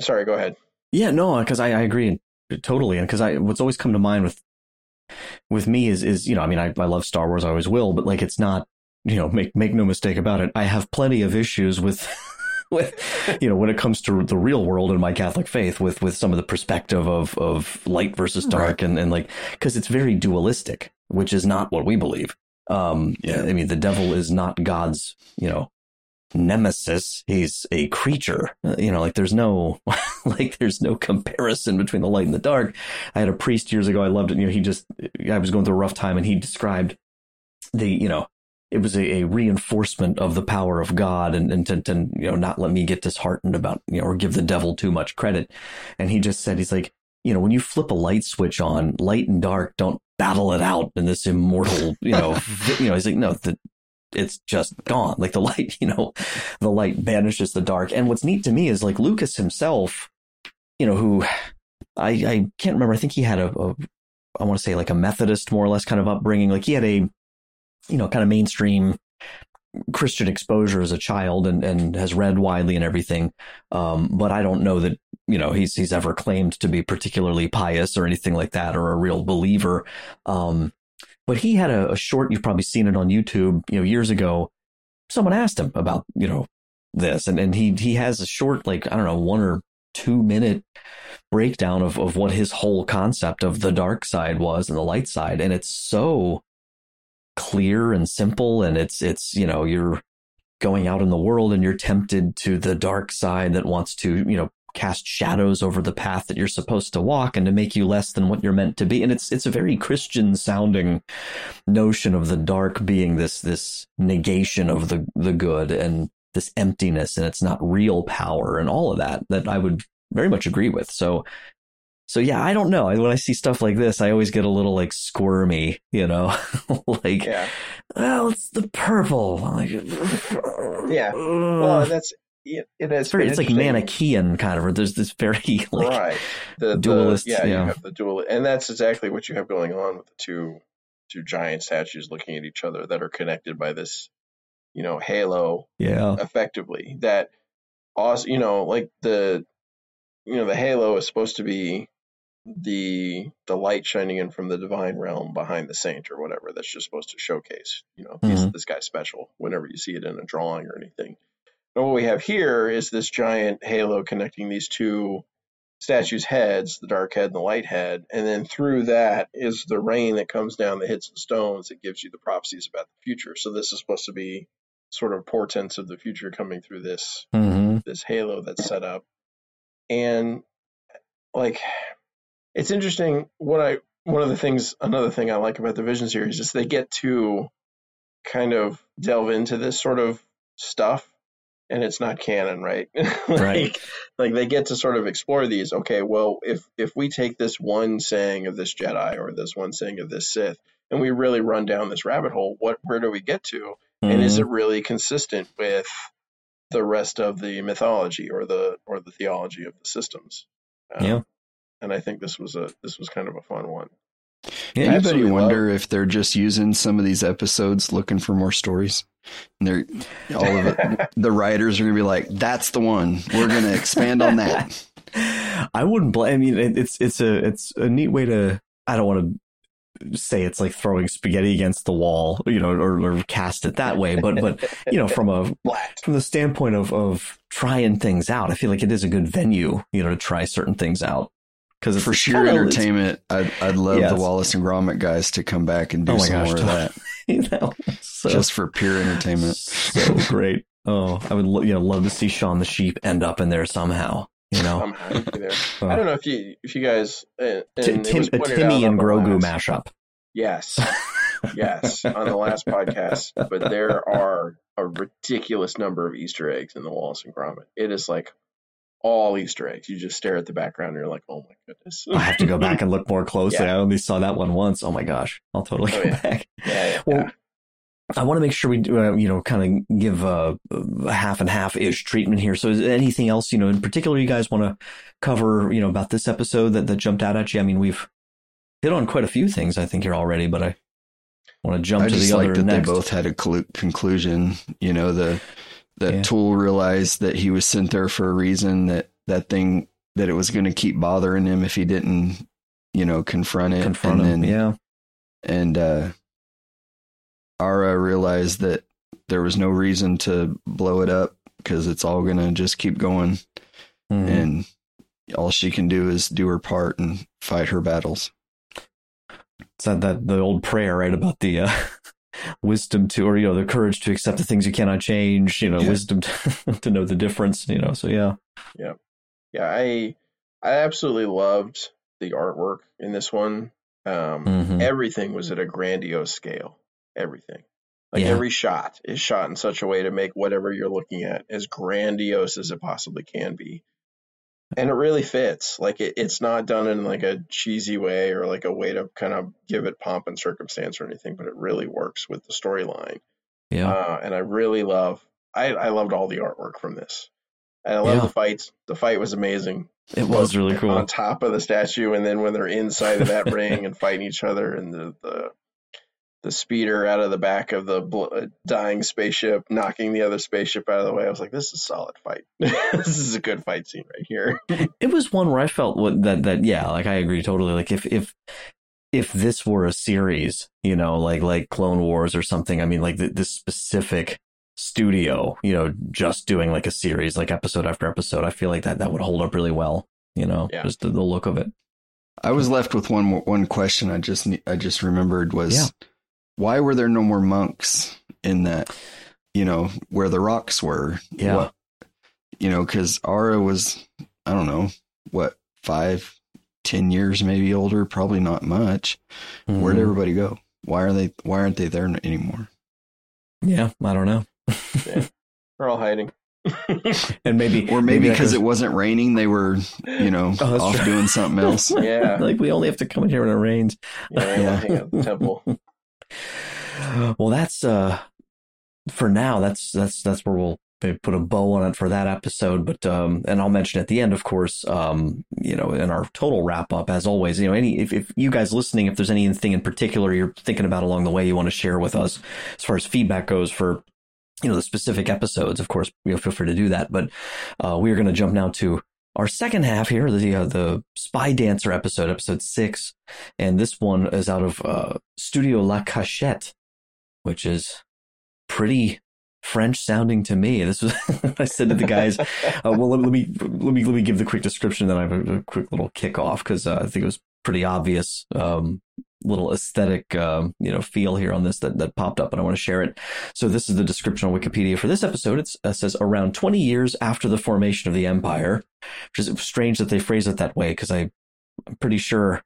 Speaker 6: Sorry, go ahead.
Speaker 3: Yeah, no, because I, I agree totally, and because I what's always come to mind with with me is is you know I mean I I love Star Wars, I always will, but like it's not you know make make no mistake about it, I have plenty of issues with. with you know when it comes to the real world and my catholic faith with with some of the perspective of of light versus dark right. and and like because it's very dualistic which is not what we believe um yeah i mean the devil is not god's you know nemesis. He's a creature. Uh, you know, like there's no, like there's no comparison between the light and the dark. I had a priest years ago. I loved it. You know, he just, I was going through a rough time and he described the, you know, it was a, a reinforcement of the power of God and, and to, to, you know, not let me get disheartened about, you know, or give the devil too much credit. And he just said, he's like, you know, when you flip a light switch on, light and dark don't battle it out in this immortal, you know, you know, he's like, no, the, it's just gone. Like the light, you know, the light banishes the dark. And what's neat to me is like Lucas himself, you know, who I, I can't remember. I think he had a, a I want to say like a Methodist more or less kind of upbringing. Like he had a, you know, kind of mainstream Christian exposure as a child and, and has read widely and everything. Um, but I don't know that, you know, he's, he's ever claimed to be particularly pious or anything like that or a real believer. Um, but he had a, a short, you've probably seen it on YouTube, you know, years ago. Someone asked him about, you know, this and, and he, he has a short, like, I don't know, one or two minute breakdown of, of what his whole concept of the dark side was and the light side. And it's so clear and simple. And it's, it's, you know, you're going out in the world and you're tempted to the dark side that wants to, you know, cast shadows over the path that you're supposed to walk and to make you less than what you're meant to be. And it's it's a very Christian sounding notion of the dark being this this negation of the the good and this emptiness and it's not real power and all of that that I would very much agree with. So so yeah, I don't know. When I see stuff like this, I always get a little like squirmy, you know, like, yeah. well, it's the purple. Like,
Speaker 6: yeah. Well, that's it, it
Speaker 3: it's, very, it's like Manichaean kind of. There's this very like right. the, dualist.
Speaker 6: The, yeah, yeah, you have the dual, and that's exactly what you have going on with the two two giant statues looking at each other that are connected by this, you know, halo.
Speaker 3: Yeah,
Speaker 6: effectively that, also, you know, like the, you know, the halo is supposed to be the the light shining in from the divine realm behind the saint or whatever that's just supposed to showcase you know mm-hmm. this guy's special whenever you see it in a drawing or anything and what we have here is this giant halo connecting these two statues' heads, the dark head and the light head. And then through that is the rain that comes down that hits the stones that gives you the prophecies about the future. So this is supposed to be sort of portents of the future coming through this mm-hmm. this halo that's set up. And like it's interesting what I one of the things another thing I like about the Vision series is they get to kind of delve into this sort of stuff and it's not canon, right? like,
Speaker 3: right.
Speaker 6: Like they get to sort of explore these. Okay, well, if if we take this one saying of this Jedi or this one saying of this Sith, and we really run down this rabbit hole, what where do we get to? Mm-hmm. And is it mm-hmm. really consistent with the rest of the mythology or the or the theology of the systems?
Speaker 3: Um, yeah.
Speaker 6: And I think this was a this was kind of a fun one.
Speaker 7: Yeah, Anybody wonder love. if they're just using some of these episodes looking for more stories? And they're all of it. the writers are going to be like, "That's the one. We're going to expand on that."
Speaker 3: I wouldn't blame. I mean, it's it's a it's a neat way to. I don't want to say it's like throwing spaghetti against the wall, you know, or, or cast it that way. But but you know, from a from the standpoint of of trying things out, I feel like it is a good venue, you know, to try certain things out
Speaker 7: because for sheer entertainment, I'd I'd love yes. the Wallace and Gromit guys to come back and do oh some gosh, more of that. so, Just for pure entertainment.
Speaker 3: So great. Oh, I would you know love to see Shaun the Sheep end up in there somehow. You know.
Speaker 6: Uh, I don't know if you if you guys uh,
Speaker 3: Tim, a Timmy and Grogu last, mashup.
Speaker 6: Yes, yes, on the last podcast. But there are a ridiculous number of Easter eggs in the Wallace and Gromit. It is like all Easter eggs. You just stare at the background and you're like, oh my goodness.
Speaker 3: I have to go back and look more closely. Yeah. I only saw that one once. Oh my gosh. I'll totally oh, go
Speaker 6: yeah.
Speaker 3: back.
Speaker 6: Yeah, yeah,
Speaker 3: well, I want to make sure we, uh, you know, kind of give a, a, half and half ish treatment here. So, is anything else, you know, in particular, you guys want to cover, you know, about this episode that, that jumped out at you? I mean, we've hit on quite a few things, I think, here already, but I want to jump I to the other.
Speaker 7: I that
Speaker 3: next.
Speaker 7: they both had a cl- conclusion. You know, the that yeah. Tuul realized that he was sent there for a reason. That that thing that it was going to keep bothering him if he didn't, you know, confront it.
Speaker 3: Confront and him, then, yeah.
Speaker 7: And uh, Ara realized that there was no reason to blow it up because it's all going to just keep going, mm-hmm. and all she can do is do her part and fight her battles.
Speaker 3: It's that, that the old prayer, right, about the uh, wisdom to, or you know, the courage to accept the things you cannot change. You know,
Speaker 6: Yeah.
Speaker 3: wisdom to, to know the difference. You know, so yeah,
Speaker 6: Yeah. Yeah, I I absolutely loved the artwork in this one. Um
Speaker 3: Mhm.
Speaker 6: everything was at a grandiose scale. Everything. Like
Speaker 3: Yeah.
Speaker 6: every shot is shot in such a way to make whatever you're looking at as grandiose as it possibly can be. And it really fits. Like it, it's not done in like a cheesy way or like a way to kind of give it pomp and circumstance or anything, but it really works with the storyline.
Speaker 3: yeah,
Speaker 6: Uh, and I really love I, I loved all the artwork from this. And I love
Speaker 3: Yeah.
Speaker 6: the fights. The fight was amazing.
Speaker 3: it was really cool.
Speaker 6: On top of the statue, and then when they're inside of that ring and fighting each other, and the the, the speeder out of the back of the bl- uh, dying spaceship, knocking the other spaceship out of the way. I was like, "This is a solid fight. this is a good fight scene right here."
Speaker 3: it was one where I felt what, that that yeah, like I agree totally. Like if if if this were a series, you know, like like Clone Wars or something, I mean, like th- this specific studio, you know, just doing like a series, like episode after episode, I feel like that that would hold up really well. You know,
Speaker 6: Yeah.
Speaker 3: just the, the look of it.
Speaker 7: I was left with one more, one question. I just I just remembered was
Speaker 3: Yeah.
Speaker 7: Why were there no more monks in that? You know where the rocks were.
Speaker 3: Yeah.
Speaker 7: What, you know, because Ara was I don't know what five, ten years maybe older. Probably not much. Where'd
Speaker 3: Mhm.
Speaker 7: everybody go? Why are they? Why aren't they there anymore?
Speaker 3: Yeah, I don't know.
Speaker 6: They're all hiding.
Speaker 3: And maybe
Speaker 7: Or maybe because it wasn't raining, they were you know
Speaker 3: Oh,
Speaker 7: off
Speaker 3: true.
Speaker 7: doing something else.
Speaker 6: Yeah.
Speaker 3: like we only have to come in here when it rains.
Speaker 6: Yeah,
Speaker 7: Yeah.
Speaker 6: hang out at the temple.
Speaker 3: Well, that's uh for now. That's that's that's where we'll put a bow on it for that episode. But um, and I'll mention at the end, of course, um, you know, in our total wrap up, as always, you know, any if, if you guys listening, if there's anything in particular you're thinking about along the way you want to share with us, as far as feedback goes for you know the specific episodes, of course, you know, feel free to do that. But uh, we are going to jump now to our second half here, the uh, the Spy Dancer episode, episode six, and this one is out of uh, Studio La Cachette, which is pretty French sounding to me. This was I said to the guys, uh, well, let, let me let me let me give the quick description, then I have a, a quick little kickoff because uh, I think it was pretty obvious. Um, little aesthetic, um, you know, feel here on this that, that popped up and I want to share it. So this is the description on Wikipedia for this episode. It's, it says around 20 years after the formation of the empire, which is strange that they phrase it that way because I'm pretty sure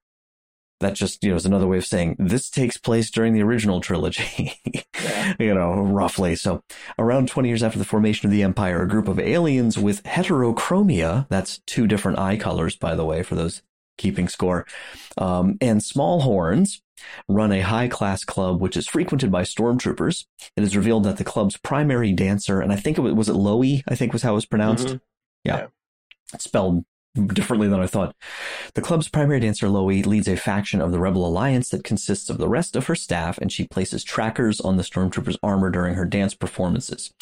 Speaker 3: that just, you know, is another way of saying this takes place during the original trilogy, you know, roughly. So around 20 years after the formation of the empire, a group of aliens with heterochromia, that's two different eye colors, by the way, for those keeping score, um, and small horns run a high class club which is frequented by stormtroopers. It is revealed that the club's primary dancer, and I think it was, was it Loi, I think was how it was pronounced.
Speaker 6: Mhm.
Speaker 3: Yeah.
Speaker 6: Yeah.
Speaker 3: It's spelled differently than I thought. The club's primary dancer, Loi, leads a faction of the Rebel Alliance that consists of the rest of her staff, and she places trackers on the stormtroopers' armor during her dance performances.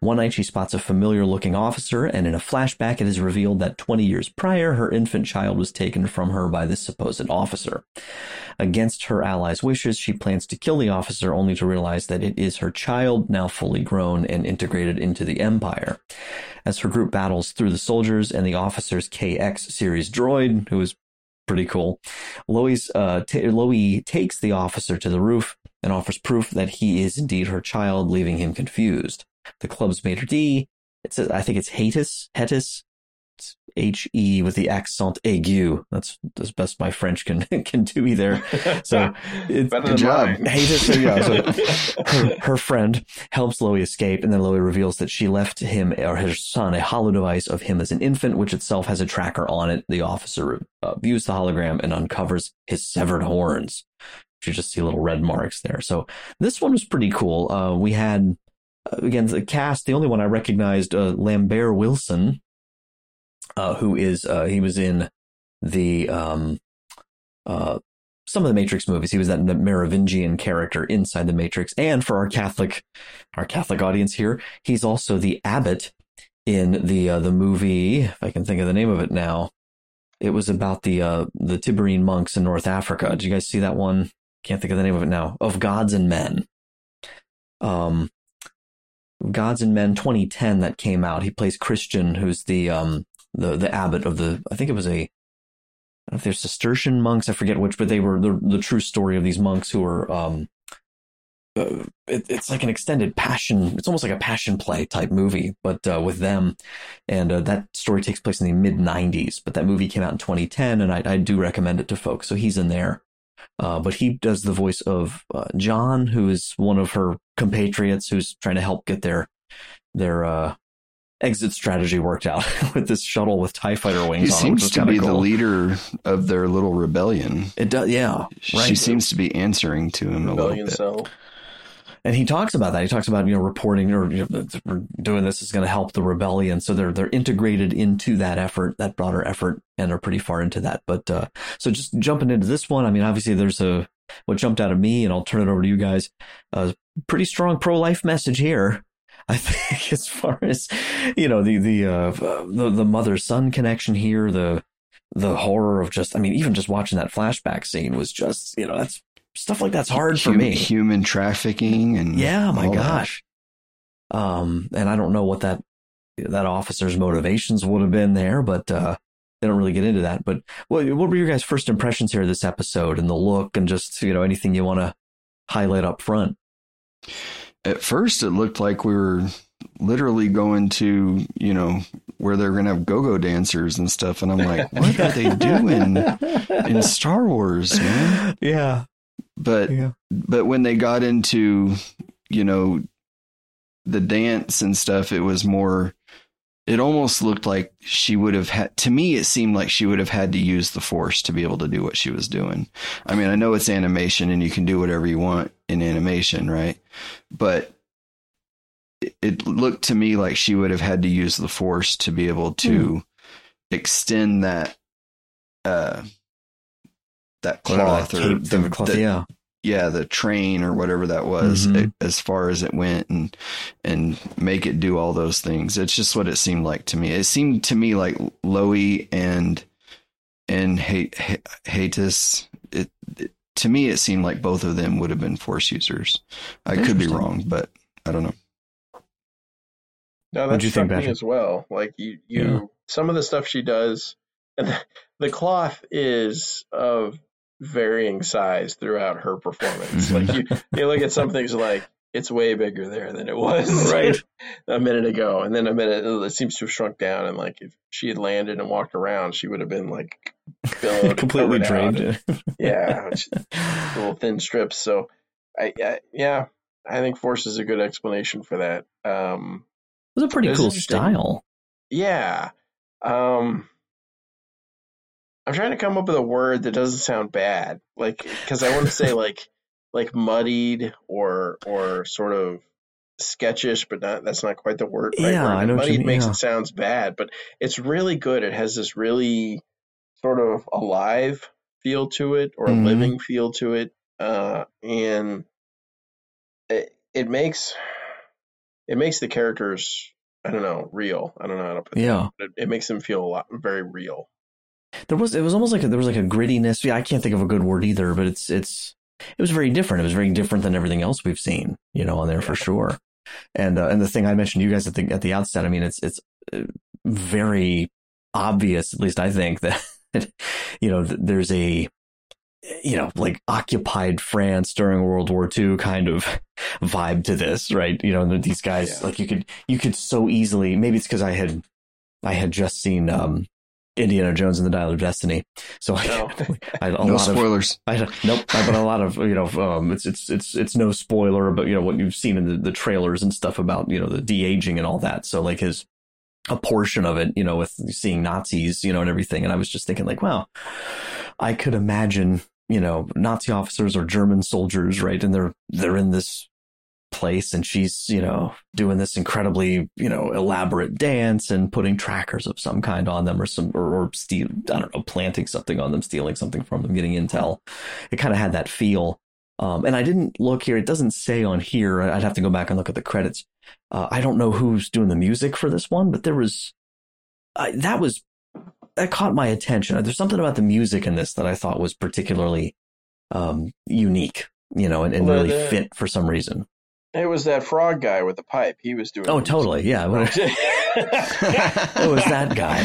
Speaker 3: One night she spots a familiar looking officer, and in a flashback, it is revealed that 20 years prior, her infant child was taken from her by this supposed officer. Against her allies' wishes, she plans to kill the officer only to realize that it is her child, now fully grown and integrated into the Empire. As her group battles through the soldiers and the officer's KX series droid, who is pretty cool, Loi's, uh, t- Loi takes the officer to the roof and offers proof that he is indeed her child, leaving him confused. The club's maitre d', it says, I think it's Hatis, Hetis, H E with the accent aigu. That's as best my French can can do me there. So it's
Speaker 6: Better
Speaker 7: Good
Speaker 6: than
Speaker 7: job.
Speaker 3: Hey, this- there you. So her, her friend helps Loi escape, and then Loi reveals that she left him or his son a holo device of him as an infant, which itself has a tracker on it. The officer uh, views the hologram and uncovers his severed horns. You just see little red marks there. So this one was pretty cool. Uh, we had uh, again the cast. The only one I recognized, uh, Lambert Wilson, uh, who is uh, he was in the um, uh, some of the Matrix movies. He was that Merovingian character inside the Matrix, and for our Catholic our Catholic audience here, he's also the abbot in the uh, the movie. If I can think of the name of it now, it was about the uh, the Tibhirine monks in North Africa. Did you guys see that one? Can't think of the name of it now. Of Gods and Men. Um, Gods and Men 2010 that came out. He plays Christian, who's the um the the abbot of the. I think it was a if they're Cistercian monks, I forget which, but they were the, the true story of these monks who were um, uh, it, it's like an extended passion. It's almost like a passion play type movie, but uh, with them. And uh, that story takes place in the mid '90s. But that movie came out in 2010, and I, I do recommend it to folks. So he's in there. Uh, but he does the voice of uh, John, who is one of her compatriots who's trying to help get their their uh, exit strategy worked out with this shuttle with Tie Fighter wings.
Speaker 7: He
Speaker 3: on
Speaker 7: seems
Speaker 3: it,
Speaker 7: to be
Speaker 3: cool.
Speaker 7: the leader of their little rebellion.
Speaker 3: It does, yeah.
Speaker 7: She
Speaker 3: right.
Speaker 7: seems to be answering to him
Speaker 6: rebellion
Speaker 7: a little bit.
Speaker 6: cell.
Speaker 3: and he talks about that. He talks about you know reporting or you know, doing this is going to help the rebellion. So they're they're integrated into that effort, that broader effort, and are pretty far into that. But uh, so just jumping into this one, I mean, obviously there's a what jumped out of me, and I'll turn it over to you guys. A pretty strong pro life message here. I think as far as you know the the uh, the, the mother son connection here, the the horror of just I mean even just watching that flashback scene was just you know that's stuff like that's hard for
Speaker 7: Hum-
Speaker 3: me.
Speaker 7: Human trafficking and
Speaker 3: Yeah, my
Speaker 7: all that.
Speaker 3: gosh. Um, and I don't know what that that officer's motivations would have been there, but uh, they don't really get into that. But what what were your guys' first impressions here of this episode and the look and just you know anything you want to highlight up front?
Speaker 7: At first, it looked like we were literally going to, you know, where they're going to have go-go dancers and stuff, and I'm like, what are they doing in Star Wars, man?
Speaker 3: Yeah,
Speaker 7: But
Speaker 3: yeah,
Speaker 7: but when they got into, you know, the dance and stuff, it was more. It almost looked like she would have had. To me, it seemed like she would have had to use the force to be able to do what she was doing. I mean, I know it's animation and you can do whatever you want in animation, right? But it, looked to me like she would have had to use the force to be able to extend that. Uh, that cloth or
Speaker 3: the cloth, yeah.
Speaker 7: Yeah, the train or whatever that was,
Speaker 3: Mhm.
Speaker 7: a- as far as it went, and and make it do all those things. It's just what it seemed like to me. It seemed to me like Loi and and H- H- It, it to me, it seemed like both of them would have been Force users. I could be wrong, but I don't know.
Speaker 6: No,
Speaker 3: What'd
Speaker 6: that struck
Speaker 3: think,
Speaker 6: me as well. Like you, you,
Speaker 3: Yeah.
Speaker 6: some of the stuff she does, and the, the cloth is of varying size throughout her performance. like you, you look at some things like it's way bigger there than it was
Speaker 3: Right.
Speaker 6: a minute ago, and then a minute it seems to have shrunk down. And like if she had landed and walked around, she would have been like
Speaker 3: completely drained.
Speaker 6: Yeah, little thin strips. So, I, I yeah, I think Force is a good explanation for that. Um,
Speaker 3: It was a pretty cool style.
Speaker 6: yeah. Um I'm trying to come up with a word that doesn't sound bad. Like cuz I want to say like like muddied or or sort of sketchish but not that's not quite the word. right
Speaker 3: Yeah,
Speaker 6: word.
Speaker 3: I know
Speaker 6: Muddied makes
Speaker 3: yeah.
Speaker 6: it sounds bad, but it's really good. It has this really sort of alive feel to it or a living feel to it. Uh and it, it makes it makes the characters I don't know real. I don't know how to put that,
Speaker 3: Yeah.
Speaker 6: it, it makes them feel a lot very real.
Speaker 3: There was it was almost like a, there was like a grittiness. Yeah, I can't think of a good word either, but it's it's it was very different. It was very different than everything else we've seen, you know, on there for sure. And uh, and the thing I mentioned to you guys at the at the outset, I mean, it's it's uh, very obvious, at least I think that you know there's a you know like occupied France during World War II kind of vibe to this, right? You know, these guys
Speaker 6: Yeah.
Speaker 3: like you could you could so easily maybe it's because I had I had just seen um Indiana Jones and the Dial of Destiny, so I,
Speaker 6: No.
Speaker 3: I had
Speaker 7: no
Speaker 3: lot of
Speaker 7: spoilers.
Speaker 3: I don't, nope, but a lot of you know, um, it's it's it's it's no spoiler, but you know what you've seen in the, the trailers and stuff about you know the de aging and all that. So like his a portion of it, you know, with seeing Nazis, you know, and everything, and I was just thinking like, wow, I could imagine you know Nazi officers or German soldiers, right, and they're they're in this place and she's you know doing this incredibly you know elaborate dance and putting trackers of some kind on them or some or, or steal i don't know planting something on them stealing something from them getting intel. It kind of had that feel. Um, and i didn't look here. It doesn't say on here. I'd have to go back and look at the credits. Uh, i don't know who's doing the music for this one but there was I, that was that caught my attention. There's something about the music in this that i thought was particularly um, unique you know and, and
Speaker 6: Well,
Speaker 3: really
Speaker 6: the-
Speaker 3: fit for some reason
Speaker 6: It was that frog guy with the pipe. He was doing.
Speaker 3: Oh, totally. Yeah. it was that guy.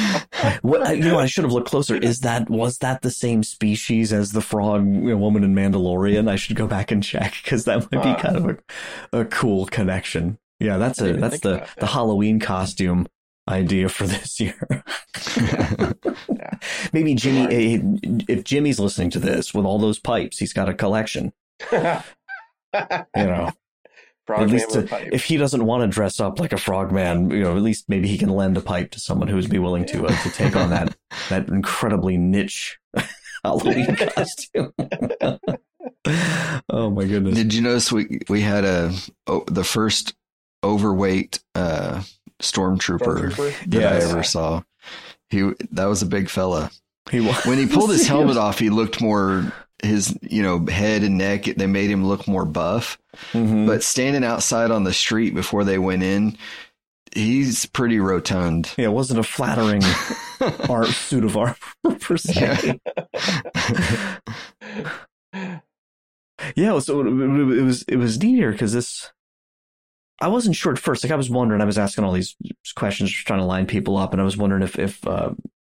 Speaker 3: What, you know, I should have looked closer. Is that was that the same species as the frog you know, woman in Mandalorian? I should go back and check because that might be uh, kind of a, a cool connection. Yeah, that's a that's the that. the Halloween costume idea for this year. yeah. Maybe Jimmy, eh, if Jimmy's listening to this with all those pipes, he's got a collection. you know, Frog at least to, if he doesn't want to dress up like a frogman, you know, at least maybe he can lend a pipe to someone who would be willing to uh, to take on that that incredibly niche Halloween costume. oh my goodness!
Speaker 7: Did you notice we we had a oh, the first overweight uh, stormtrooper, stormtrooper? that yes. I ever saw? He that was a big fella. He was. When he pulled his helmet off, he looked more his you know head and neck they made him look more buff mm-hmm. but standing outside on the street before they went in he's pretty rotund
Speaker 3: yeah it wasn't a flattering art suit of armor per se yeah, yeah so it, was it was neat here because this I wasn't sure at first. Like I was wondering, I was asking all these questions, trying to line people up, and I was wondering if if uh,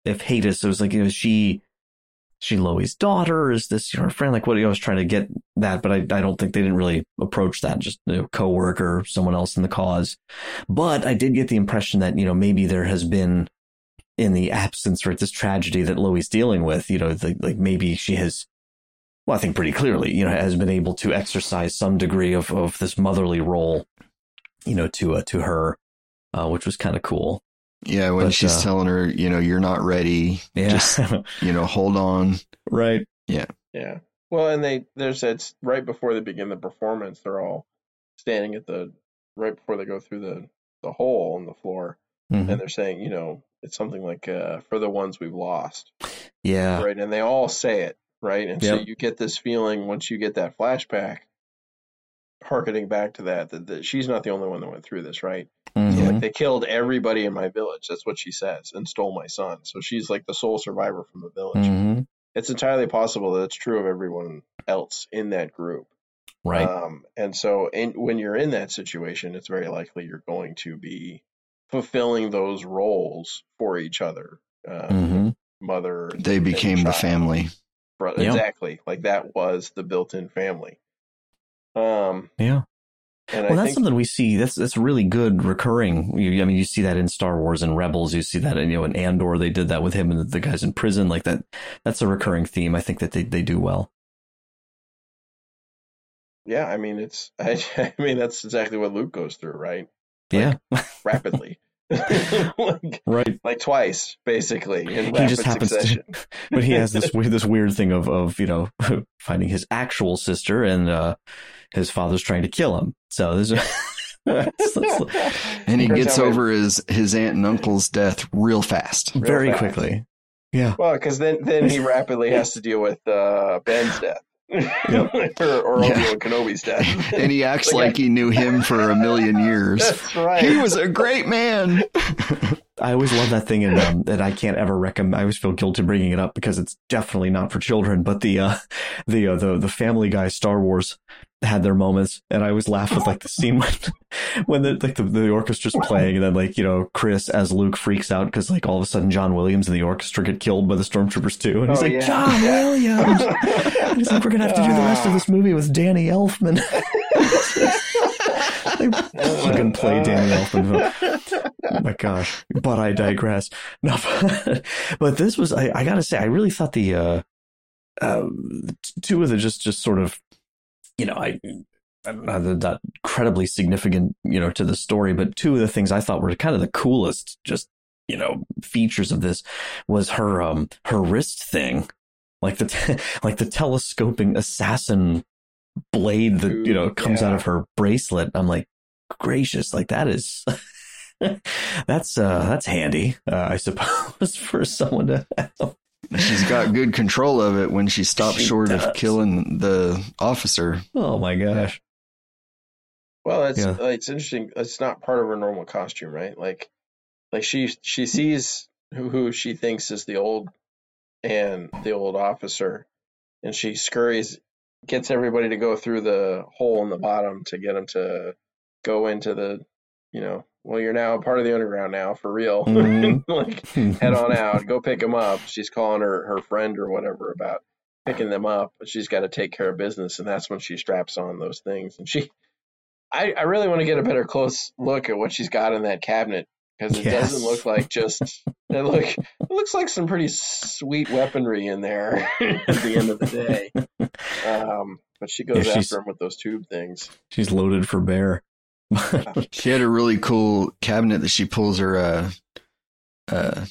Speaker 3: if Haydiss, it was like, you know, she she Loi's daughter? Is this your friend? Like, what I was trying to get that, but I, I don't think they didn't really approach that. Just a you know, coworker, someone else in the cause. But I did get the impression that you know maybe there has been in the absence or this tragedy that Loi's dealing with. You know, the, like maybe she has. Well, I think pretty clearly, you know, has been able to exercise some degree of, of this motherly role, you know, to uh, to her, uh, which was kind of cool.
Speaker 7: Yeah, when but, she's uh, telling her, you know, you're not ready. Yeah. Just, you know, hold on.
Speaker 3: Right.
Speaker 7: Yeah.
Speaker 6: Yeah. Well, and they there's it's right before they begin the performance, they're all standing at the right before they go through the the hole in the floor, mm-hmm. and they're saying, you know, it's something like uh, for the ones we've lost.
Speaker 3: Yeah.
Speaker 6: Right, and they all say it right, and yep. so you get this feeling once you get that flashback, harkening back to that, that, that she's not the only one that went through this, right? Mm-hmm. Like they killed everybody in my village. That's what she says, and stole my son. So she's like the sole survivor from the village. Mm-hmm. It's entirely possible that it's true of everyone else in that group.
Speaker 3: Right.
Speaker 6: Um, and so, in, when you're in that situation, it's very likely you're going to be fulfilling those roles for each other. Um, mm-hmm. Mother.
Speaker 7: They became the family.
Speaker 6: Brother, yep. Exactly. Like that was the built-in family. Um,
Speaker 3: yeah. And well, I that's think, something we see. That's that's really good recurring. You, I mean, you see that in Star Wars and Rebels. You see that in you know in Andor. They did that with him and the, the guys in prison. Like that. That's a recurring theme. I think that they they do well.
Speaker 6: Yeah, I mean it's. I, I mean that's exactly what Luke goes through, right?
Speaker 3: Like, yeah,
Speaker 6: rapidly.
Speaker 3: like, right,
Speaker 6: like twice, basically. he just happens succession. to,
Speaker 3: but he has this this weird thing of of you know finding his actual sister and uh his father's trying to kill him. So there's a,
Speaker 7: and he gets over his his aunt and uncle's death real fast,
Speaker 3: real very fast. quickly. Yeah.
Speaker 6: Well, because then then he rapidly has to deal with uh, Ben's death. Yep. or, or yeah. Obi-Wan Kenobi's death.
Speaker 7: and he acts like, like he knew him for a million years.
Speaker 6: That's right.
Speaker 7: He was a great man.
Speaker 3: I always love that thing, and um, that I can't ever recommend. I always feel guilty bringing it up because it's definitely not for children. But the uh, the uh, the the Family Guy Star Wars had their moments, and I always laugh with like the scene when when the like the, the orchestra's playing, and then like you know Chris as Luke freaks out because like all of a sudden John Williams and the orchestra get killed by the stormtroopers too, and he's oh, like yeah. John Williams. he's like we're gonna have to do the rest of this movie with Danny Elfman. they fucking play Danny Elfman. Oh my gosh! But I digress. No, but, but this was I, I gotta say I really thought the uh, uh, two of the just just sort of you know, I, not that credibly significant, you know, to the story, but two of the things I thought were kind of the coolest, just, you know, features of this was her, um, her wrist thing, like the, te- like the telescoping assassin blade that, you know, comes yeah. out of her bracelet. I'm like, gracious, like that is, that's, uh, that's handy, uh, I suppose, for someone to have.
Speaker 7: She's got good control of it when she stops she short does. of killing the officer.
Speaker 3: Oh my gosh.
Speaker 6: Well, it's yeah. it's interesting. It's not part of her normal costume, right? Like, like she she sees who, who she thinks is the old and the old officer, and she scurries gets everybody to go through the hole in the bottom to get them to go into the, you know, well, you're now part of the underground now for real. Mm-hmm. like, head on out, go pick them up. She's calling her her friend or whatever about picking them up, but she's got to take care of business, and that's when she straps on those things. And she, I, I really want to get a better close look at what she's got in that cabinet because it yes. doesn't look like just it look it looks like some pretty sweet weaponry in there at the end of the day. Um, but she goes yeah, after him with those tube things.
Speaker 3: She's loaded for bear.
Speaker 7: she had a really cool cabinet that she pulls her uh uh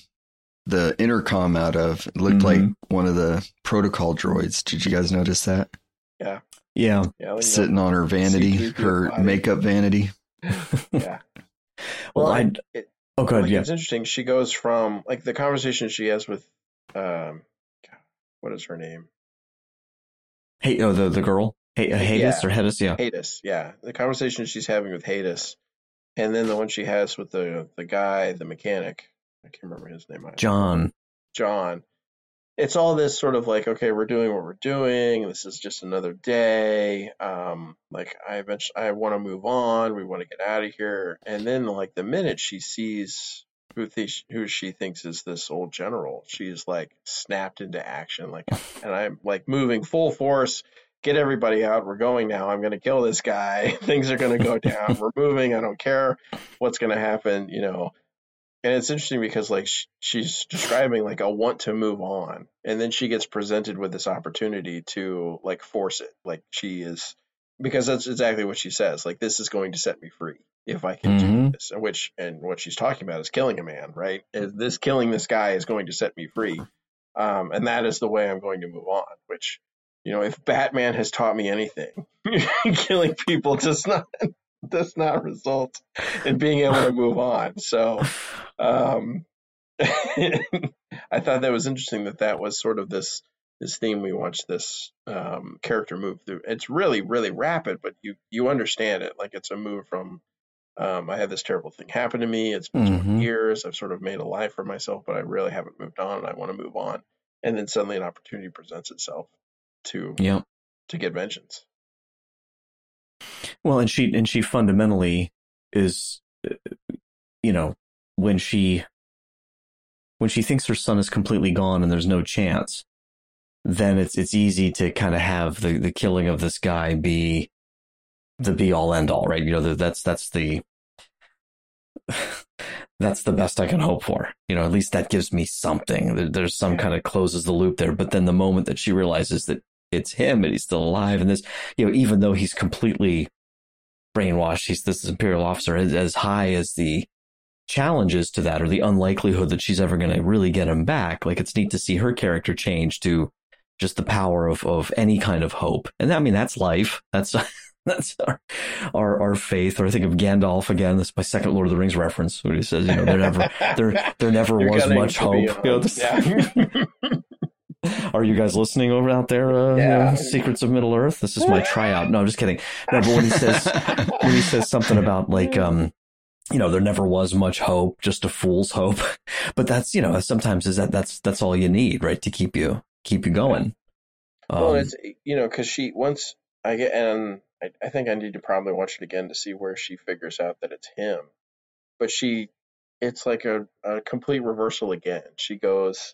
Speaker 7: the intercom out of. It looked mm-hmm. like one of the protocol droids. Did you guys notice that?
Speaker 6: Yeah.
Speaker 3: Yeah.
Speaker 7: yeah Sitting on her vanity, her body. makeup vanity.
Speaker 6: yeah. Well, well I, it, oh, good. Like, yeah. It's interesting. She goes from like the conversation she has with, um, what is her name?
Speaker 3: Hey, oh, the the girl. Hey, uh, Hadis yeah. or Hedis, yeah.
Speaker 6: Hadis, yeah. The conversation she's having with Hadis, and then the one she has with the the guy, the mechanic. I can't remember his name.
Speaker 3: John.
Speaker 6: John. It's all this sort of like, okay, we're doing what we're doing. This is just another day. Um, like I eventually, I want to move on. We want to get out of here. And then, like the minute she sees who th- who she thinks is this old general, she's like snapped into action. Like, and I'm like moving full force get everybody out. We're going now. I'm going to kill this guy. Things are going to go down. We're moving. I don't care what's going to happen, you know. And it's interesting because like she's describing like a want to move on, and then she gets presented with this opportunity to like force it. Like she is because that's exactly what she says. Like this is going to set me free if I can mm-hmm. do this. Which and what she's talking about is killing a man, right? This killing this guy is going to set me free, um, and that is the way I'm going to move on. Which you know, if Batman has taught me anything, killing people does not does not result in being able to move on. So, um, I thought that was interesting that that was sort of this this theme we watched this um, character move through. It's really really rapid, but you you understand it like it's a move from. Um, I had this terrible thing happen to me. It's been mm-hmm. years. I've sort of made a life for myself, but I really haven't moved on, and I want to move on. And then suddenly an opportunity presents itself to
Speaker 3: yeah
Speaker 6: to get vengeance.
Speaker 3: Well, and she and she fundamentally is, you know, when she when she thinks her son is completely gone and there's no chance, then it's it's easy to kind of have the the killing of this guy be the be all end all, right? You know, that's that's the that's the best I can hope for. You know, at least that gives me something. There's some kind of closes the loop there. But then the moment that she realizes that it's him and he's still alive and this, you know, even though he's completely brainwashed, he's this imperial officer as, as high as the challenges to that or the unlikelihood that she's ever going to really get him back. Like it's neat to see her character change to just the power of, of any kind of hope. And I mean, that's life. That's, that's our, our, our faith. Or I think of Gandalf again. That's my second Lord of the Rings reference. Where he says, you know, there never, there, there never was much hope. You know, this, yeah. Are you guys listening over out there? Uh, yeah. You know, Secrets of Middle Earth. This is my tryout. No, I'm just kidding. No, but when he says when he says something about like um, you know, there never was much hope, just a fool's hope. But that's you know, sometimes is that that's that's all you need, right, to keep you keep you going.
Speaker 6: Um, well, it's you know, because she once I get and I, I think I need to probably watch it again to see where she figures out that it's him. But she, it's like a, a complete reversal again. She goes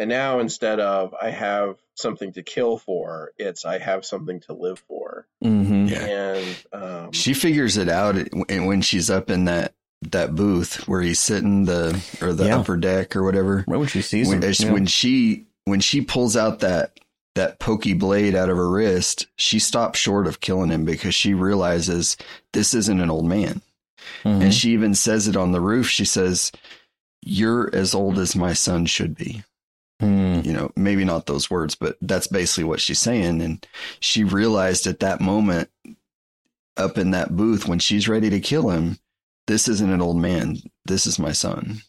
Speaker 6: and now instead of I have something to kill for, it's I have something to live for.
Speaker 3: Mm-hmm.
Speaker 6: Yeah. And um,
Speaker 7: she figures it out when she's up in that that booth where he's sitting the or the yeah. upper deck or whatever.
Speaker 3: Right when she sees
Speaker 7: when,
Speaker 3: him,
Speaker 7: yeah. when she when she pulls out that that pokey blade out of her wrist, she stops short of killing him because she realizes this isn't an old man. Mm-hmm. And she even says it on the roof. She says, "You're as old as my son should be."
Speaker 3: Mm.
Speaker 7: You know, maybe not those words, but that's basically what she's saying. And she realized at that moment up in that booth when she's ready to kill him, this isn't an old man. This is my son.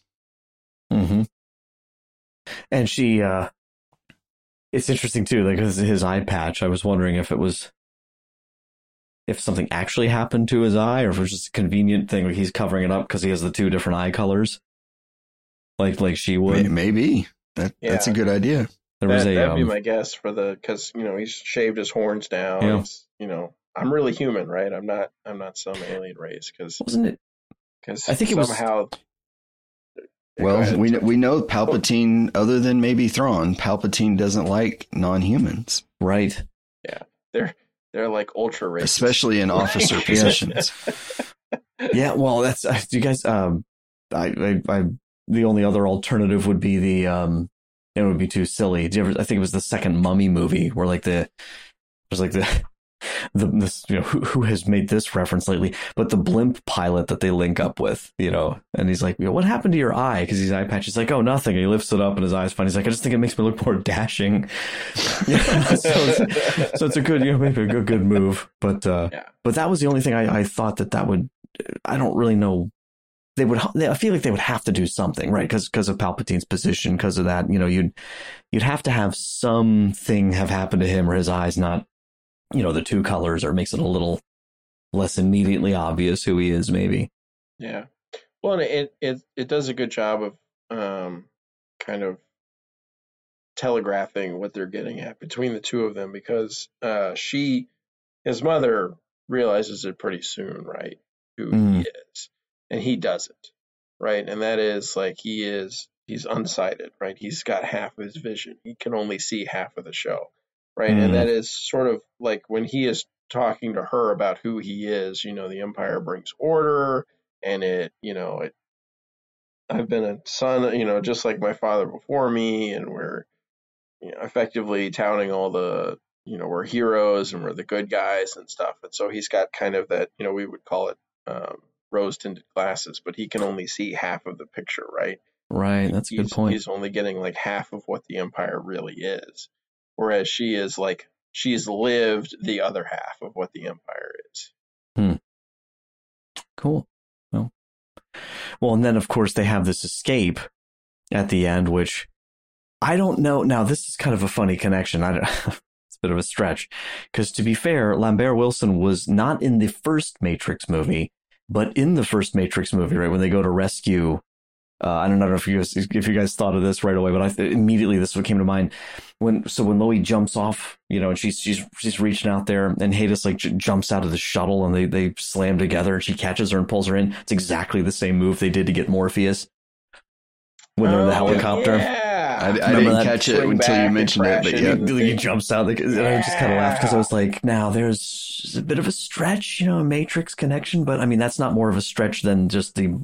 Speaker 3: Mm-hmm. And she, uh, it's interesting too, like his, his eye patch. I was wondering if it was, if something actually happened to his eye or if it was just a convenient thing, like he's covering it up because he has the two different eye colors. Like, like she would.
Speaker 7: Maybe. That yeah. that's a good idea.
Speaker 3: There was
Speaker 6: that,
Speaker 3: a.
Speaker 6: That'd be
Speaker 3: um,
Speaker 6: my guess for the because you know he's shaved his horns down.
Speaker 3: Yeah.
Speaker 6: You know, I'm really human, right? I'm not. I'm not some alien race because
Speaker 3: wasn't it?
Speaker 6: because
Speaker 3: I think it was-
Speaker 6: somehow. Yeah,
Speaker 7: Well, we kn- we know Palpatine, other than maybe Thrawn, Palpatine doesn't like non-humans,
Speaker 3: Right.
Speaker 6: Yeah, they're they're like ultra racist.
Speaker 7: especially in officer positions.
Speaker 3: Yeah. Well, that's. Uh, do you guys? Um, I, I, I. The only other alternative would be the. Um, it would be too silly. Do you ever? I think it was the second Mummy movie where like the. was like the. The this you know who who has made this reference lately, but the blimp pilot that they link up with, you know, and he's like, you know, "What happened to your eye?" Because his eye patch is like, "Oh, nothing." And he lifts it up, and his eye's fine. He's like, "I just think it makes me look more dashing." So, it's, so it's a good, you know, maybe a good good move, but uh,
Speaker 6: Yeah.
Speaker 3: but that was the only thing I, I thought that that would. I don't really know. They would. I feel like they would have to do something, right? Because because of Palpatine's position, because of that, you know, you'd you'd have to have something have happened to him, or his eyes not, you know, the two colors, or makes it a little less immediately obvious who he is, maybe.
Speaker 6: Yeah. Well, and it it it does a good job of um kind of telegraphing what they're getting at between the two of them because uh she his mother realizes it pretty soon, right? Who he
Speaker 3: Mm.
Speaker 6: is. And he doesn't. Right? And that is like he is he's unsighted, right? He's got half of his vision. He can only see half of the show. Right?
Speaker 3: Mm.
Speaker 6: And that is sort of like when he is talking to her about who he is, you know, the empire brings order and it, you know, it I've been a son, you know, just like my father before me, and we're you know, effectively touting all the, you know, we're heroes and we're the good guys and stuff. And so he's got kind of that, you know, we would call it um, rose tinted glasses, but he can only see half of the picture, right?
Speaker 3: Right. That's a good point.
Speaker 6: He's only getting like half of what the empire really is, whereas she is like she's lived the other half of what the empire is. Hmm.
Speaker 3: Cool. Well, well, and then of course they have this escape at the end, which I don't know. Now this is kind of a funny connection. I don't, it's a bit of a stretch because to be fair, Lambert Wilson was not in the first Matrix movie, but in the first Matrix movie, right when they go to rescue. Uh, I don't know if you guys if you guys thought of this right away, but I immediately this what came to mind when so when Loi jumps off, you know, and she's she's she's reaching out there, and Hades like j- jumps out of the shuttle, and they they slam together, and she catches her and pulls her in. It's exactly the same move they did to get Morpheus when they're in the
Speaker 6: Oh,
Speaker 3: helicopter.
Speaker 6: Yeah.
Speaker 7: I, I
Speaker 3: Remember
Speaker 7: didn't
Speaker 3: that?
Speaker 7: catch it until you
Speaker 6: and
Speaker 7: mentioned it, but
Speaker 6: crash
Speaker 7: yeah,
Speaker 6: into-
Speaker 3: He jumps out, like, and I just kind of laughed because I was like, "Now there's a bit of a stretch, you know, a Matrix connection, but I mean that's not more of a stretch than just the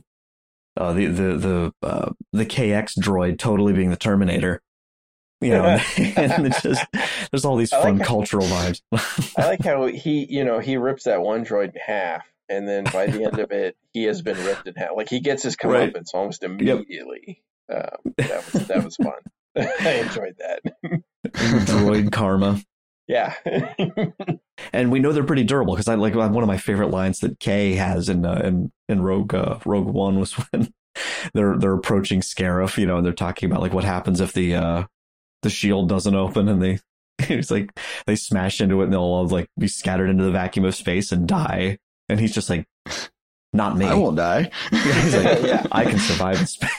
Speaker 3: uh, the the the uh, the KX droid totally being the Terminator." You know, and it's just there's all these
Speaker 6: I like
Speaker 3: fun
Speaker 6: how-
Speaker 3: cultural vibes.
Speaker 6: I like how he, you know, he rips that one droid in half, and then by the end of it, he has been ripped in half. Like he gets his
Speaker 3: Right.
Speaker 6: comeuppance almost immediately. Um, that was that was fun. I enjoyed that.
Speaker 3: droid karma.
Speaker 6: Yeah.
Speaker 3: and we know they're pretty durable because I like one of my favorite lines that Kay has in uh, in in Rogue uh, Rogue One was when they're they're approaching Scarif, you know, and they're talking about like what happens if the uh the shield doesn't open and they it's like they smash into it and they'll all like be scattered into the vacuum of space and die, and he's just like, not me.
Speaker 7: I won't die.
Speaker 3: he's like,
Speaker 6: Yeah.
Speaker 3: I can survive in space.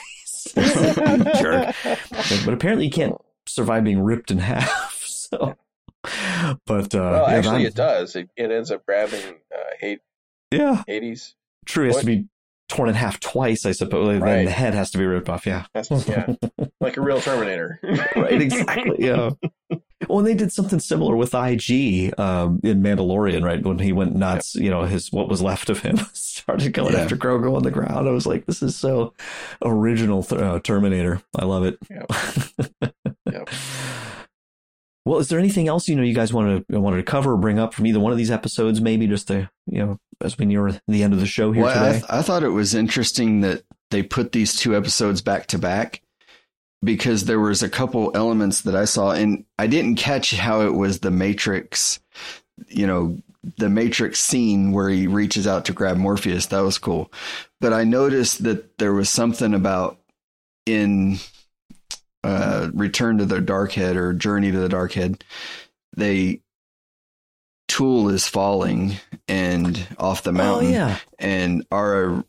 Speaker 3: Jerk. But apparently you can't survive being ripped in half. So, but uh,
Speaker 6: well, actually, it does. It, it ends up grabbing uh, Hades.
Speaker 3: yeah,
Speaker 6: Hades.
Speaker 3: True, it has to be torn in half twice, I suppose. Then the head has to be ripped off. Yeah,
Speaker 6: That's, yeah, like a real Terminator.
Speaker 3: right, exactly. Yeah. Well, and they did something similar with IG um, in Mandalorian, right? When he went nuts, you know, his what was left of him started going
Speaker 7: Yeah.
Speaker 3: after Grogu on the ground. I was like, this is so original th- uh, Terminator. I love it.
Speaker 6: Yep. Yep.
Speaker 3: Well, is there anything else you know you guys wanted to wanted to cover or bring up from either one of these episodes? Maybe just to you know as we near the end of the show here
Speaker 7: Well, I,
Speaker 3: today.
Speaker 7: th- I thought it was interesting that they put these two episodes back to back because there was a couple elements that I saw and I didn't catch how it was the Matrix, you know, the Matrix scene where he reaches out to grab Morpheus. That was cool. But I noticed that there was something about in uh, Return to the Dark Head or Journey to the Dark Head, they Tuul is falling and off the mountain.
Speaker 3: Oh, yeah.
Speaker 7: And Ara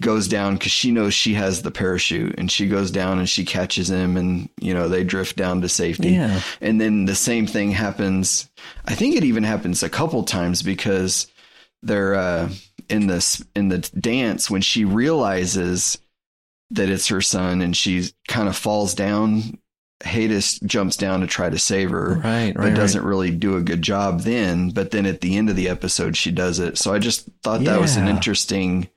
Speaker 7: goes down because she knows she has the parachute and she goes down and she catches him and, you know, they drift down to safety.
Speaker 3: Yeah.
Speaker 7: And then the same thing happens. I think it even happens a couple times because they're uh, in this in the dance when she realizes that it's her son and she kind of falls down Hades jumps down to try to save her,
Speaker 3: right,
Speaker 7: but
Speaker 3: right,
Speaker 7: doesn't
Speaker 3: right.
Speaker 7: really do a good job then. But then at the end of the episode, she does it. So I just thought that was an interesting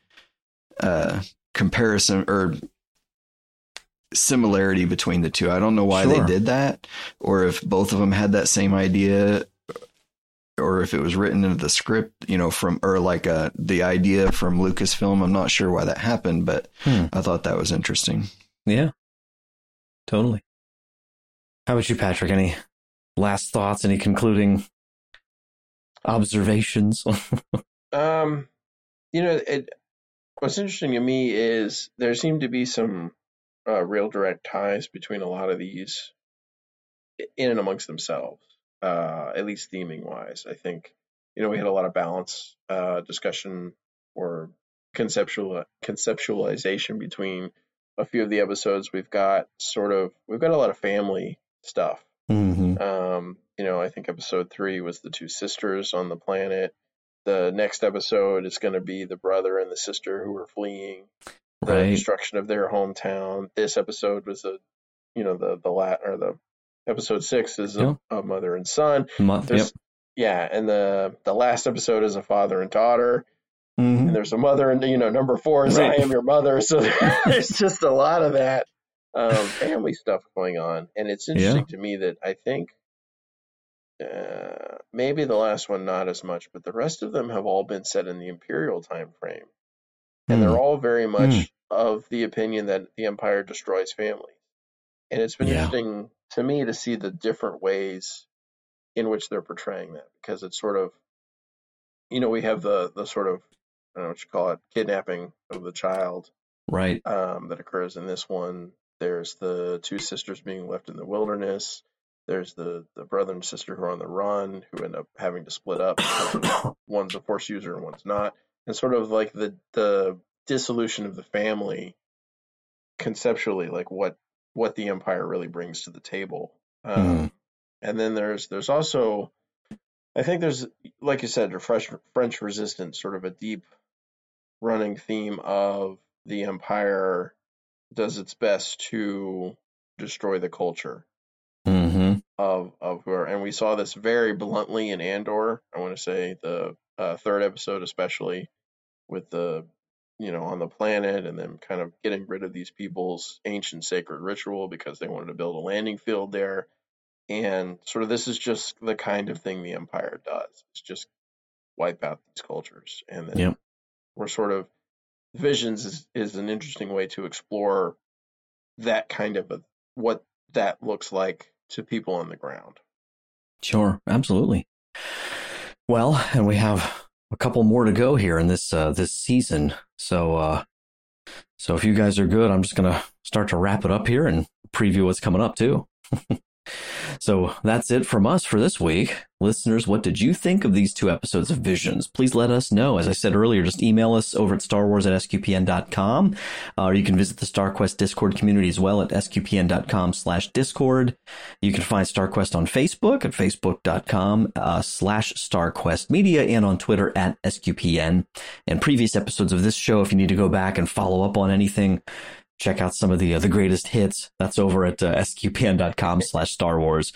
Speaker 7: uh, comparison or similarity between the two. I don't know why
Speaker 3: Sure.
Speaker 7: they did that, or if both of them had that same idea, or if it was written into the script, you know, from or like uh, the idea from Lucasfilm. I'm not sure why that happened, but
Speaker 3: Hmm.
Speaker 7: I thought that was interesting.
Speaker 3: Yeah, totally. How about you, Patrick? Any last thoughts? Any concluding observations?
Speaker 6: Um, you know, it, what's interesting to me is there seem to be some uh, real direct ties between a lot of these in and amongst themselves, uh, at least theming wise. I think, you know, we had a lot of balance uh, discussion or conceptual conceptualization between a few of the episodes. We've got sort of we've got a lot of family stuff.
Speaker 3: mm-hmm.
Speaker 6: Um, you know, I think episode three was the two sisters on the planet. The next episode is going to be the brother and the sister who are fleeing the
Speaker 3: Right.
Speaker 6: destruction of their hometown. This episode was a, you know, the the lat or the episode six is a, a mother and son.
Speaker 3: Month. Yep.
Speaker 6: Yeah, and the the last episode is a father and daughter.
Speaker 3: Mhm.
Speaker 6: And there's a mother, and you know, number four is
Speaker 3: Right.
Speaker 6: I am your mother. So there's just a lot of that um, family stuff going on, and it's interesting to me that I think uh, maybe the last one not as much, but the rest of them have all been set in the imperial time frame, and
Speaker 3: Hmm.
Speaker 6: they're all very much
Speaker 3: Hmm.
Speaker 6: of the opinion that the empire destroys families. And it's been
Speaker 3: Yeah.
Speaker 6: interesting to me to see the different ways in which they're portraying that because it's sort of you know we have the the sort of I don't know what you call it kidnapping of the child
Speaker 3: Right.
Speaker 6: um, that occurs in this one. There's the two sisters being left in the wilderness. There's the the brother and sister who are on the run who end up having to split up. one's a force user and one's not, and sort of like the the dissolution of the family conceptually, like what what the empire really brings to the table. Um,
Speaker 3: Mhm.
Speaker 6: And then there's there's also, I think there's like you said, a French French resistance, sort of a deep running theme of the empire does its best to destroy the culture
Speaker 3: Mm-hmm.
Speaker 6: of of who are, and we saw this very bluntly in Andor. I want to say the uh, third episode, especially with the you know on the planet, and then kind of getting rid of these people's ancient sacred ritual because they wanted to build a landing field there, and sort of this is just the kind of thing the Empire does. It's just wipe out these cultures, and then
Speaker 3: Yep.
Speaker 6: we're sort of visions is is an interesting way to explore that kind of a, what that looks like to people on the ground.
Speaker 3: Sure, absolutely. Well, and we have a couple more to go here in this uh, this season. So, uh, so if you guys are good, I'm just gonna start to wrap it up here and preview what's coming up too. so that's it from us for this week. Listeners, what did you think of these two episodes of Visions? Please let us know. As I said earlier, just email us over at starwars at sqpn.com. Uh, or you can visit the StarQuest Discord community as well at sqpn.com slash Discord. You can find StarQuest on Facebook at facebook.com uh, slash StarQuest Media and on Twitter at SQPN. And previous episodes of this show, if you need to go back and follow up on anything, check out some of the uh, the greatest hits. That's over at uh, sqpn.com slash Star Wars.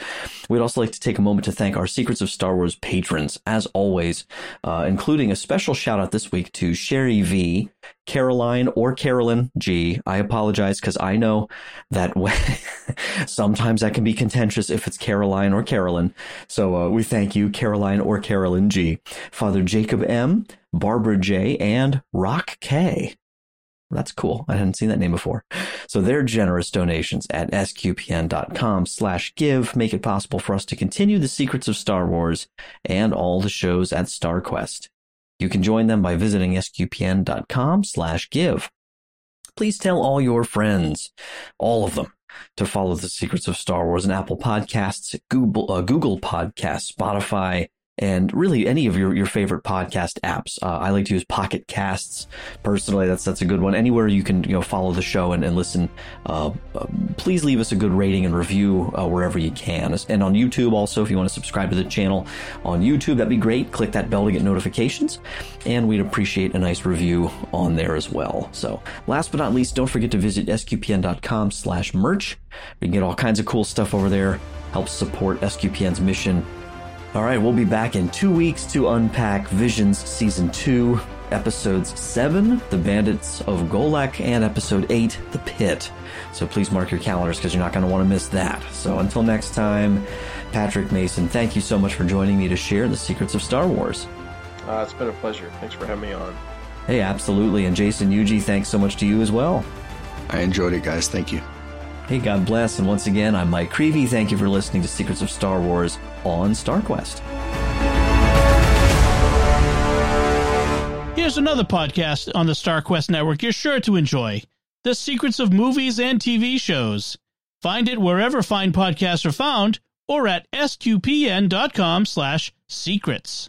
Speaker 3: We'd also like to take a moment to thank our Secrets of Star Wars patrons, as always, uh, including a special shout out this week to Sherry V, Caroline or Carolyn G. I apologize because I know that when, sometimes that can be contentious if it's Caroline or Carolyn. So uh, we thank you, Caroline or Carolyn G, Father Jacob M, Barbara J, and Rock K. That's cool. I hadn't seen that name before. So their generous donations at sqpn.com slash give make it possible for us to continue the secrets of Star Wars and all the shows at StarQuest. You can join them by visiting sqpn.com slash give. Please tell all your friends, all of them, to follow the secrets of Star Wars and Apple Podcasts, Google, uh, Google Podcasts, Spotify, and really any of your, your favorite podcast apps. Uh, I like to use Pocket Casts personally. That's that's a good one. Anywhere you can you know follow the show and, and listen. Uh, uh, please leave us a good rating and review uh, wherever you can. And on YouTube also, if you want to subscribe to the channel on YouTube, that'd be great. Click that bell to get notifications, and we'd appreciate a nice review on there as well. So last but not least, don't forget to visit sqpn.com/merch. We can get all kinds of cool stuff over there. Helps support SQPN's mission all right, we'll be back in two weeks to unpack Visions Season 2, Episodes 7, The Bandits of Golak, and Episode 8, The Pit. So please mark your calendars because you're not going to want to miss that. So until next time, Patrick Mason, thank you so much for joining me to share the secrets of Star Wars.
Speaker 6: Uh, it's been a pleasure. Thanks for having me on.
Speaker 3: Hey, absolutely. And Jason Eugea, thanks so much to you as well.
Speaker 7: I enjoyed it, guys. Thank you.
Speaker 3: Hey, God bless. And once again, I'm Mike Creavey. Thank you for listening to Secrets of Star Wars on StarQuest.
Speaker 1: Here's another podcast on the StarQuest network you're sure to enjoy The Secrets of Movies and TV Shows. Find it wherever fine podcasts are found or at sqpn.com slash secrets.